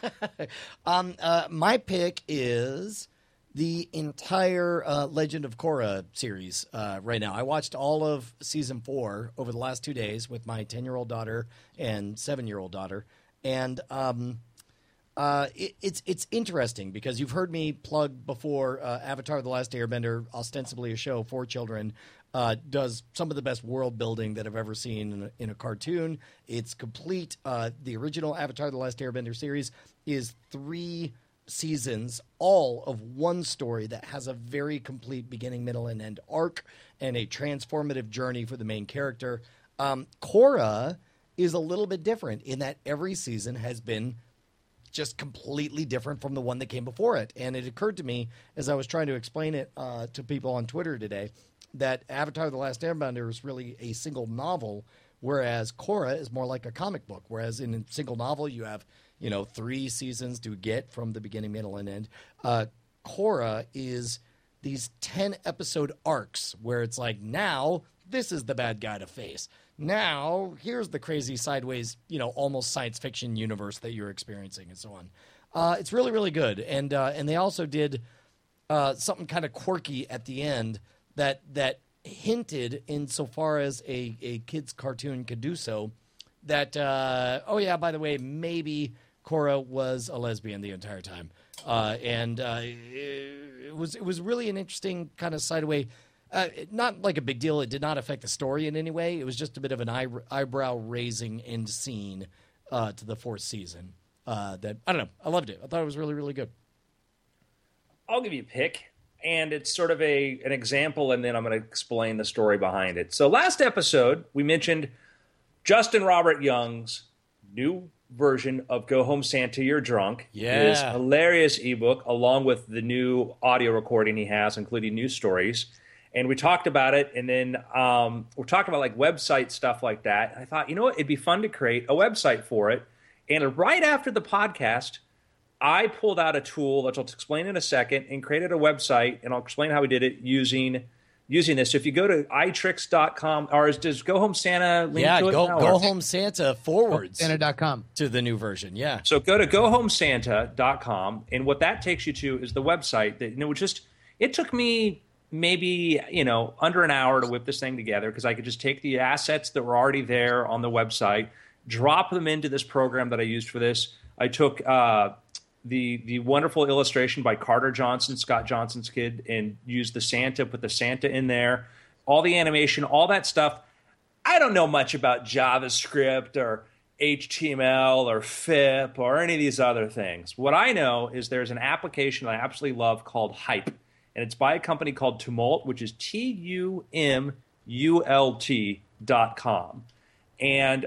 um, uh, my pick is the entire uh, Legend of Korra series uh, right now. I watched all of season four over the last two days with my 10 year old daughter and seven year old daughter. And um, uh, it, it's it's interesting because you've heard me plug before uh, Avatar: The Last Airbender, ostensibly a show for children, uh, does some of the best world building that I've ever seen in a, in a cartoon. It's complete. Uh, the original Avatar: The Last Airbender series is three seasons, all of one story that has a very complete beginning, middle, and end arc, and a transformative journey for the main character. Um, Korra is a little bit different in that every season has been just completely different from the one that came before it. And it occurred to me as I was trying to explain it uh, to people on Twitter today that Avatar: The Last Airbender is really a single novel, whereas Korra is more like a comic book. Whereas in a single novel, you have you know three seasons to get from the beginning, middle, and end. Uh, Korra is these 10 episode arcs where it's like now this is the bad guy to face now here's the crazy sideways you know almost science fiction universe that you're experiencing and so on. Uh, it's really really good. And uh, and they also did uh, something kind of quirky at the end that that hinted insofar as a, a kid's cartoon could do so that uh, oh yeah by the way maybe Korra was a lesbian the entire time. Uh, and uh, it was it was really an interesting kind of sideway uh, not like a big deal it did not affect the story in any way it was just a bit of an eye, eyebrow raising end scene uh, to the fourth season uh, that I don't know I loved it I thought it was really really good I'll give you a pick, and it's sort of a an example, and then I'm going to explain the story behind it. So last episode we mentioned Justin Robert Young's new version of Go Home Santa You're Drunk. Yeah. His hilarious ebook, along with the new audio recording he has, including news stories. And we talked about it, and then um, we're talking about like website stuff like that. And I thought, you know what, it'd be fun to create a website for it. And right after the podcast, I pulled out a tool that I'll explain in a second and created a website, and I'll explain how we did it using using this. So if you go to itricks.com, or is, does Go Home Santa link yeah to it go now, go home Santa forwards Santa.com. to the new version yeah So go to go gohomesanta.com, and what that takes you to is the website that you know, just it took me maybe you know under an hour to whip this thing together because I could just take the assets that were already there on the website, drop them into this program that I used for this. I took uh, the the wonderful illustration by Carter Johnson, Scott Johnson's kid, and used the Santa, put the Santa in there, all the animation, all that stuff. I don't know much about JavaScript or HTML or FIP or any of these other things. What I know is there's an application I absolutely love called Hype, and it's by a company called Tumult, which is T U M U L T dot com. And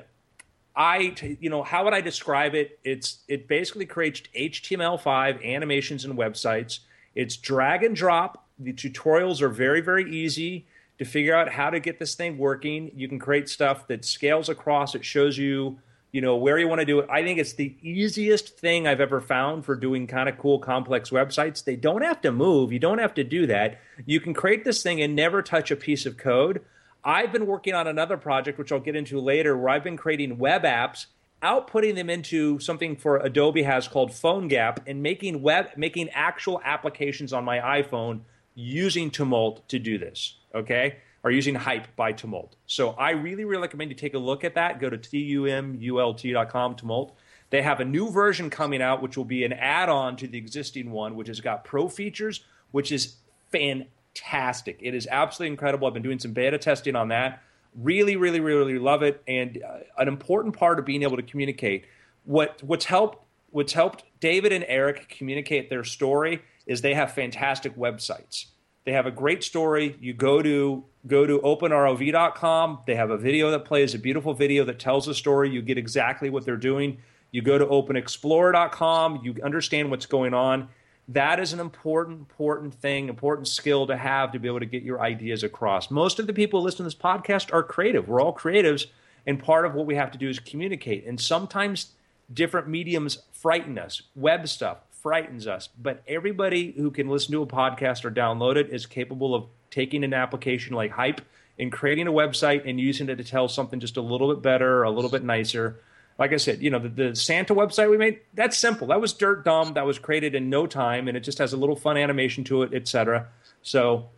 I, you know, how would I describe it? It's it basically creates HTML5 animations and websites. It's drag and drop. The tutorials are very very easy to figure out how to get this thing working. You can create stuff that scales across. It shows you you know, where you want to do it. I think it's the easiest thing I've ever found for doing kind of cool, complex websites. They don't have to move. You don't have to do that. You can create this thing and never touch a piece of code. I've been working on another project, which I'll get into later, where I've been creating web apps, outputting them into something for Adobe has called PhoneGap, and making web, making actual applications on my iPhone using Tumult to do this. Okay, or using Hype by Tumult. So I really, really recommend you take a look at that. Go to tumult.com, Tumult. They have a new version coming out, which will be an add-on to the existing one, which has got pro features, which is fantastic. It is absolutely incredible. I've been doing some beta testing on that. Really, really, really, really love it. And uh, an important part of being able to communicate. What what's helped what's helped David and Eric communicate their story is they have fantastic websites. They have a great story. You go to go to openrov.com. They have a video that plays, a beautiful video that tells a story. You get exactly what they're doing. You go to openexplorer.com. You understand what's going on. That is an important, important thing, important skill to have to be able to get your ideas across. Most of the people listening to this podcast are creative. We're all creatives, and part of what we have to do is communicate. And sometimes different mediums frighten us. Web stuff frightens us, but everybody who can listen to a podcast or download it is capable of taking an application like Hype and creating a website and using it to tell something just a little bit better, a little bit nicer like I said, you know, the, the, Santa website we made, that's simple. That was dirt dumb. That was created in no time, and it just has a little fun animation to it, etc. So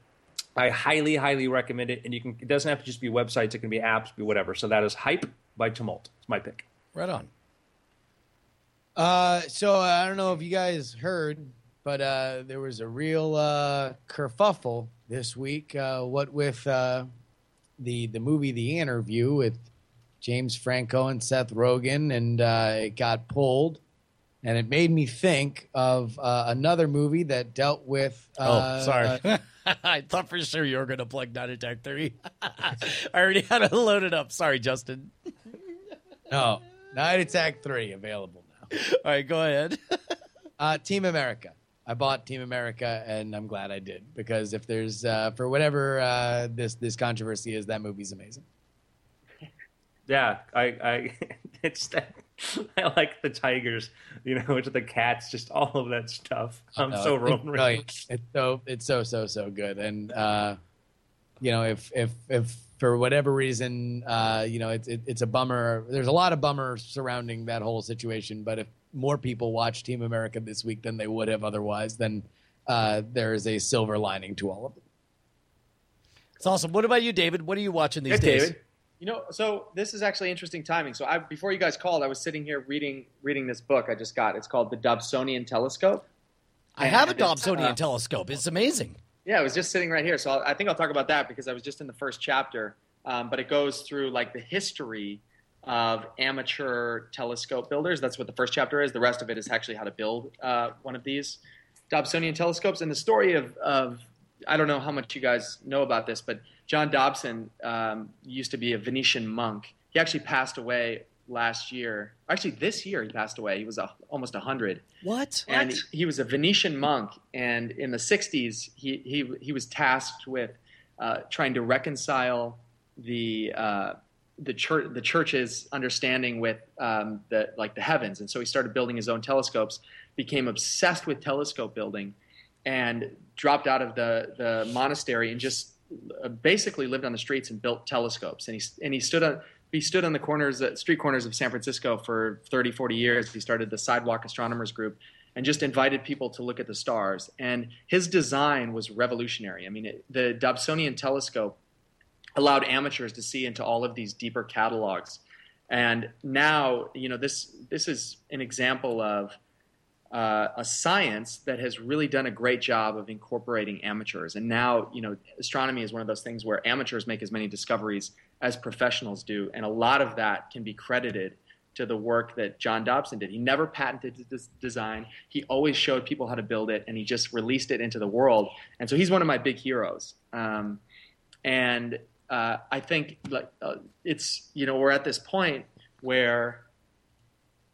I highly, highly recommend it. And you can it doesn't have to just be websites, it can be apps, be whatever. So that is Hype by Tumult. It's my pick. Right on. Uh, so I don't know if you guys heard, but uh, there was a real uh, kerfuffle this week. Uh, what with uh, the the movie The Interview with James Franco and Seth Rogen, and uh, it got pulled. And it made me think of uh, another movie that dealt with. Uh, oh, sorry. I thought for sure you were going to plug Night Attack 3. I already had it loaded up. Sorry, Justin. no, Night Attack 3 available. All right, go ahead. uh, Team America. I bought Team America, and I'm glad I did because if there's uh, for whatever uh, this this controversy is, that movie's amazing yeah, I, I, it's that I like the tigers, you know, with the cats, just all of that stuff. I'm so rolling. It's, it's so it's so so so good, and uh, you know, if if if for whatever reason, uh, you know, it's it, it's a bummer. There's a lot of bummer surrounding that whole situation, but if more people watch Team America this week than they would have otherwise, then uh, there is a silver lining to all of it. It's awesome. What about you, David? What are you watching these hey, days? David. You know, so this is actually interesting timing. So I, before you guys called, I was sitting here reading reading this book I just got. It's called The Dobsonian Telescope. I have a Dobsonian uh, telescope. It's amazing. Yeah, it was just sitting right here. So i think I'll talk about that because I was just in the first chapter. Um, but it goes through like the history of amateur telescope builders. That's what the first chapter is. The rest of it is actually how to build uh, one of these Dobsonian telescopes. And the story of, of I don't know how much you guys know about this, but John Dobson um, used to be a Vedantan monk. He actually passed away last year. Actually, this year he passed away. He was a, almost 100. What? And what? he was a Vedantan monk. And in the 60s, he, he, he was tasked with uh, trying to reconcile the, uh, the, church, the church's understanding with um, the, like the heavens. And so he started building his own telescopes, became obsessed with telescope building, and dropped out of the, the monastery and just uh, basically lived on the streets and built telescopes. And he, and he stood on he stood on the corners, uh, street corners of San Francisco for 30, 40 years. He started the Sidewalk Astronomers Group and just invited people to look at the stars. And his design was revolutionary. I mean, it, the Dobsonian telescope allowed amateurs to see into all of these deeper catalogs. And now, you know, this this is an example of uh, a science that has really done a great job of incorporating amateurs. And now, you know, astronomy is one of those things where amateurs make as many discoveries as professionals do, and a lot of that can be credited to the work that John Dobson did. He never patented this design. He always showed people how to build it, and he just released it into the world. And so he's one of my big heroes. Um, and uh, I think like uh, it's you know we're at this point where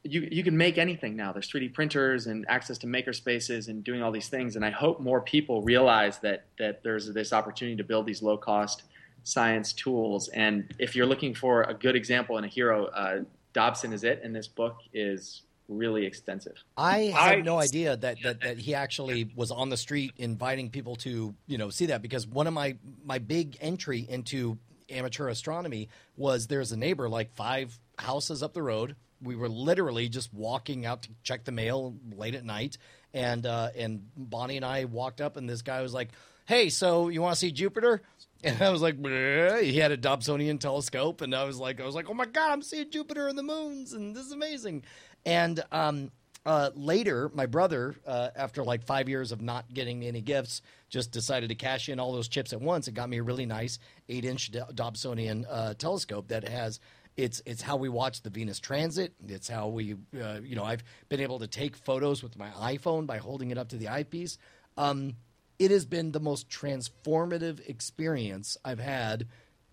you you can make anything now. There's 3D printers and access to maker spaces and doing all these things. And I hope more people realize that that there's this opportunity to build these low cost science tools. And if you're looking for a good example and a hero, uh, Dobson is it, and this book is really extensive. I had no idea that, that that he actually was on the street inviting people to you know see that because one of my my big entry into amateur astronomy was there's a neighbor like five houses up the road. We were literally just walking out to check the mail late at night, and uh, and Bonnie and I walked up, and this guy was like, "Hey, so you want to see Jupiter?" And I was like, "Bleh." he had a Dobsonian telescope, and I was like, I was like, oh my god, I'm seeing Jupiter and the moons, and this is amazing. And um, uh, later, my brother, uh, after like five years of not getting any gifts, just decided to cash in all those chips at once and got me a really nice eight-inch Dobsonian uh, telescope that has. It's it's how we watch the Venus transit. It's how we, uh, you know, I've been able to take photos with my iPhone by holding it up to the eyepiece. Um, it has been the most transformative experience I've had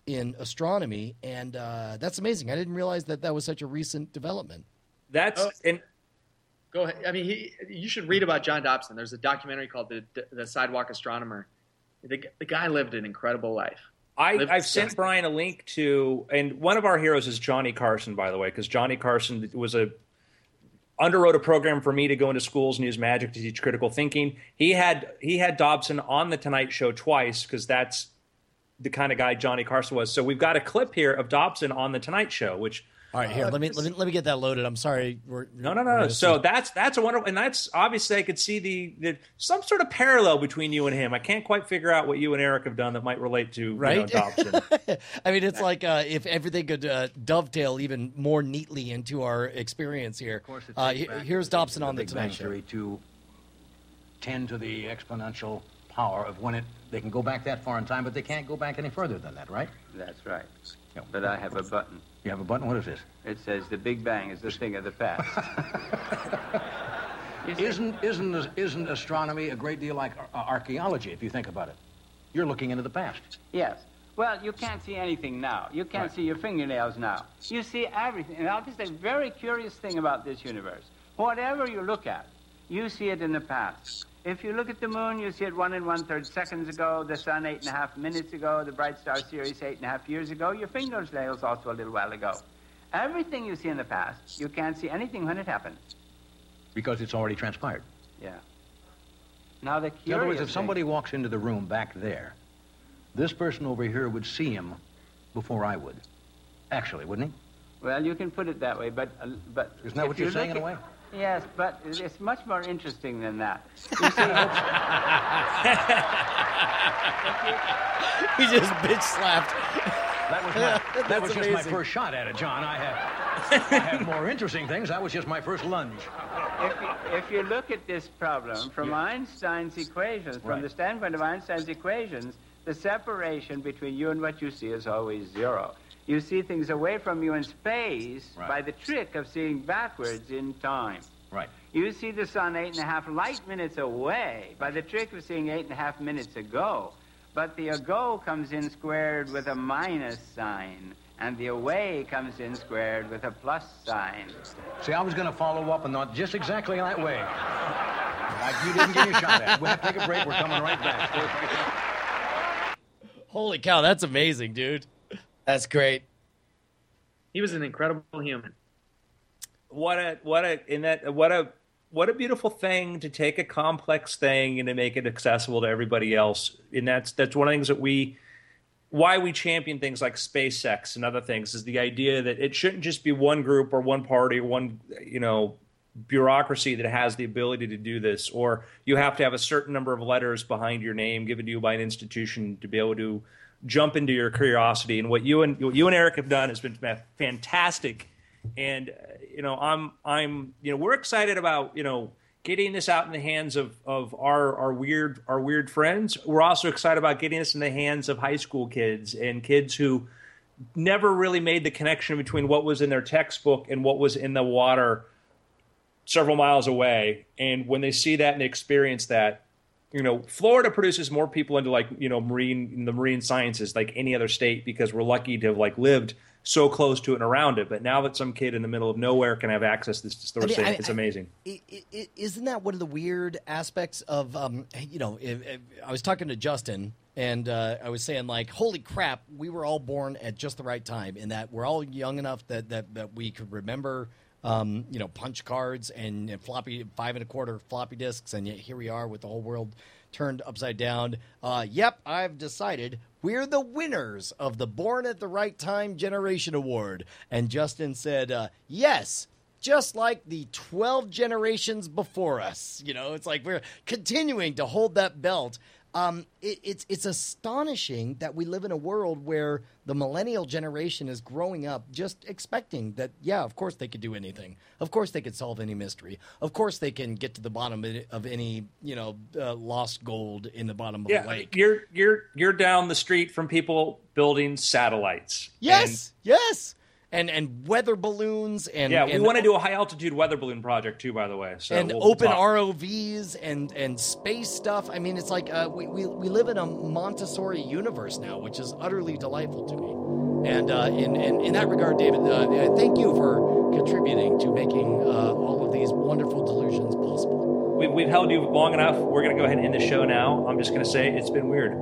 in astronomy, and uh, that's amazing. I didn't realize that that was such a recent development. That's Oh. and Go ahead. I mean, he, you should read about John Dobson. There's a documentary called "The, the Sidewalk Astronomer." The, the guy lived an incredible life. I, Live I've sent. Brian a link to, and one of our heroes is Johnny Carson, by the way, because Johnny Carson was a underwrote a program for me to go into schools and use magic to teach critical thinking. He had he had Dobson on the Tonight Show twice because that's the kind of guy Johnny Carson was. So we've got a clip here of Dobson on the Tonight Show, which All right, here let me let me let me get that loaded. I'm sorry. We're, no, no, we're no. So see- that's that's a wonderful, and that's obviously I could see the, the some sort of parallel between you and him. I can't quite figure out what you and Eric have done that might relate to you Right? know, Dobson. I mean, it's like uh, if everything could uh, dovetail even more neatly into our experience here. Of course, it Uh, takes back here's Dobson on the Big Tonight Bang Show. Theory to tend to the exponential power of when it they can go back that far in time, but they can't go back any further than that, right? That's right. Yeah. But I have a button. You have a button. What is this? It says the Big Bang is the thing of the past. Isn't isn't isn't astronomy a great deal like ar- archaeology if you think about it? You're looking into the past. Yes. Well, you can't see anything now. You can't Right. see your fingernails now. You see everything. And I'll just say a very curious thing about this universe. Whatever you look at, you see it in the past. If you look at the moon, you see it one and one third seconds ago, the sun eight and a half minutes ago, the bright star Sirius eight and a half years ago, your fingernails also a little while ago. Everything you see in the past, you can't see anything when it happened. Because it's already transpired. Yeah. Now the curious In other words, if thing- somebody walks into the room back there, this person over here would see him before I would. Actually, wouldn't he? Well, you can put it that way, but uh, but Isn't that what you you're saying look in a way? Yes, but it's much more interesting than that. You see, He just bitch slapped. That was, my, that That's was just my amazing. first shot at it, John. I have, I have more interesting things. That was just my first lunge. if you, if you look at this problem from Einstein's equations, from Right. the standpoint of Einstein's equations, the separation between you and what you see is always zero. You see things away from you in space Right. by the trick of seeing backwards in time. Right. You see the sun eight and a half light minutes away by the trick of seeing eight and a half minutes ago. But the ago comes in squared with a minus sign, and the away comes in squared with a plus sign. See, I was going to follow up and not just exactly that way. I, you didn't get me a shot at it. We have to take a break. We're coming right back. Holy cow, that's amazing, dude. That's great. He was an incredible human. what a what a in that what a what a beautiful thing to take a complex thing and to make it accessible to everybody else and that's that's one of the things that we why we champion things like SpaceX and other things is the idea that it shouldn't just be one group or one party or one you know bureaucracy that has the ability to do this or you have to have a certain number of letters behind your name given to you by an institution to be able to jump into your curiosity. And what you and what you and Eric have done has been fantastic. And uh, you know i'm i'm you know we're excited about you know getting this out in the hands of of our our weird our weird friends. We're also excited about getting this in the hands of high school kids and kids who never really made the connection between what was in their textbook and what was in the water several miles away. And when they see that and experience that you know florida produces more people into like you know marine in the marine sciences like any other state because we're lucky to have like lived so close to it and around it. But now that some kid in the middle of nowhere can have access to this store I mean, I- it's amazing. I- I- Isn't that one of the weird aspects of, um, you know, if, if, I was talking to Justin and uh, I was saying, like, holy crap, we were all born at just the right time in that we're all young enough that, that, that we could remember, um, you know, punch cards and, and floppy, five and a quarter floppy disks. And yet here we are with the whole world turned upside down. Uh, yep, I've decided we're the winners of the Born at the Right Time Generation Award. And Justin said, uh, yes just like the 12 generations before us. You know, it's like we're continuing to hold that belt. Um, it, it's it's astonishing that we live in a world where the millennial generation is growing up just expecting that, yeah, of course they could do anything. Of course they could solve any mystery. Of course they can get to the bottom of- any, you know, uh, lost gold in the bottom of a Yeah, lake. you're you're you're down the street from people building satellites. Yes, yes. And and weather balloons and yeah, we and want to do a high altitude weather balloon project too, by the way. So and we'll open talk. ROVs and and space stuff. I mean, it's like uh, we, we we live in a Montessori universe now, which is utterly delightful to me. And uh, in, in in that regard, David, uh, thank you for contributing to making uh, all of these wonderful delusions possible. We've, we've held you long enough. We're going to go ahead and end the show now. I'm just going to say it's been weird.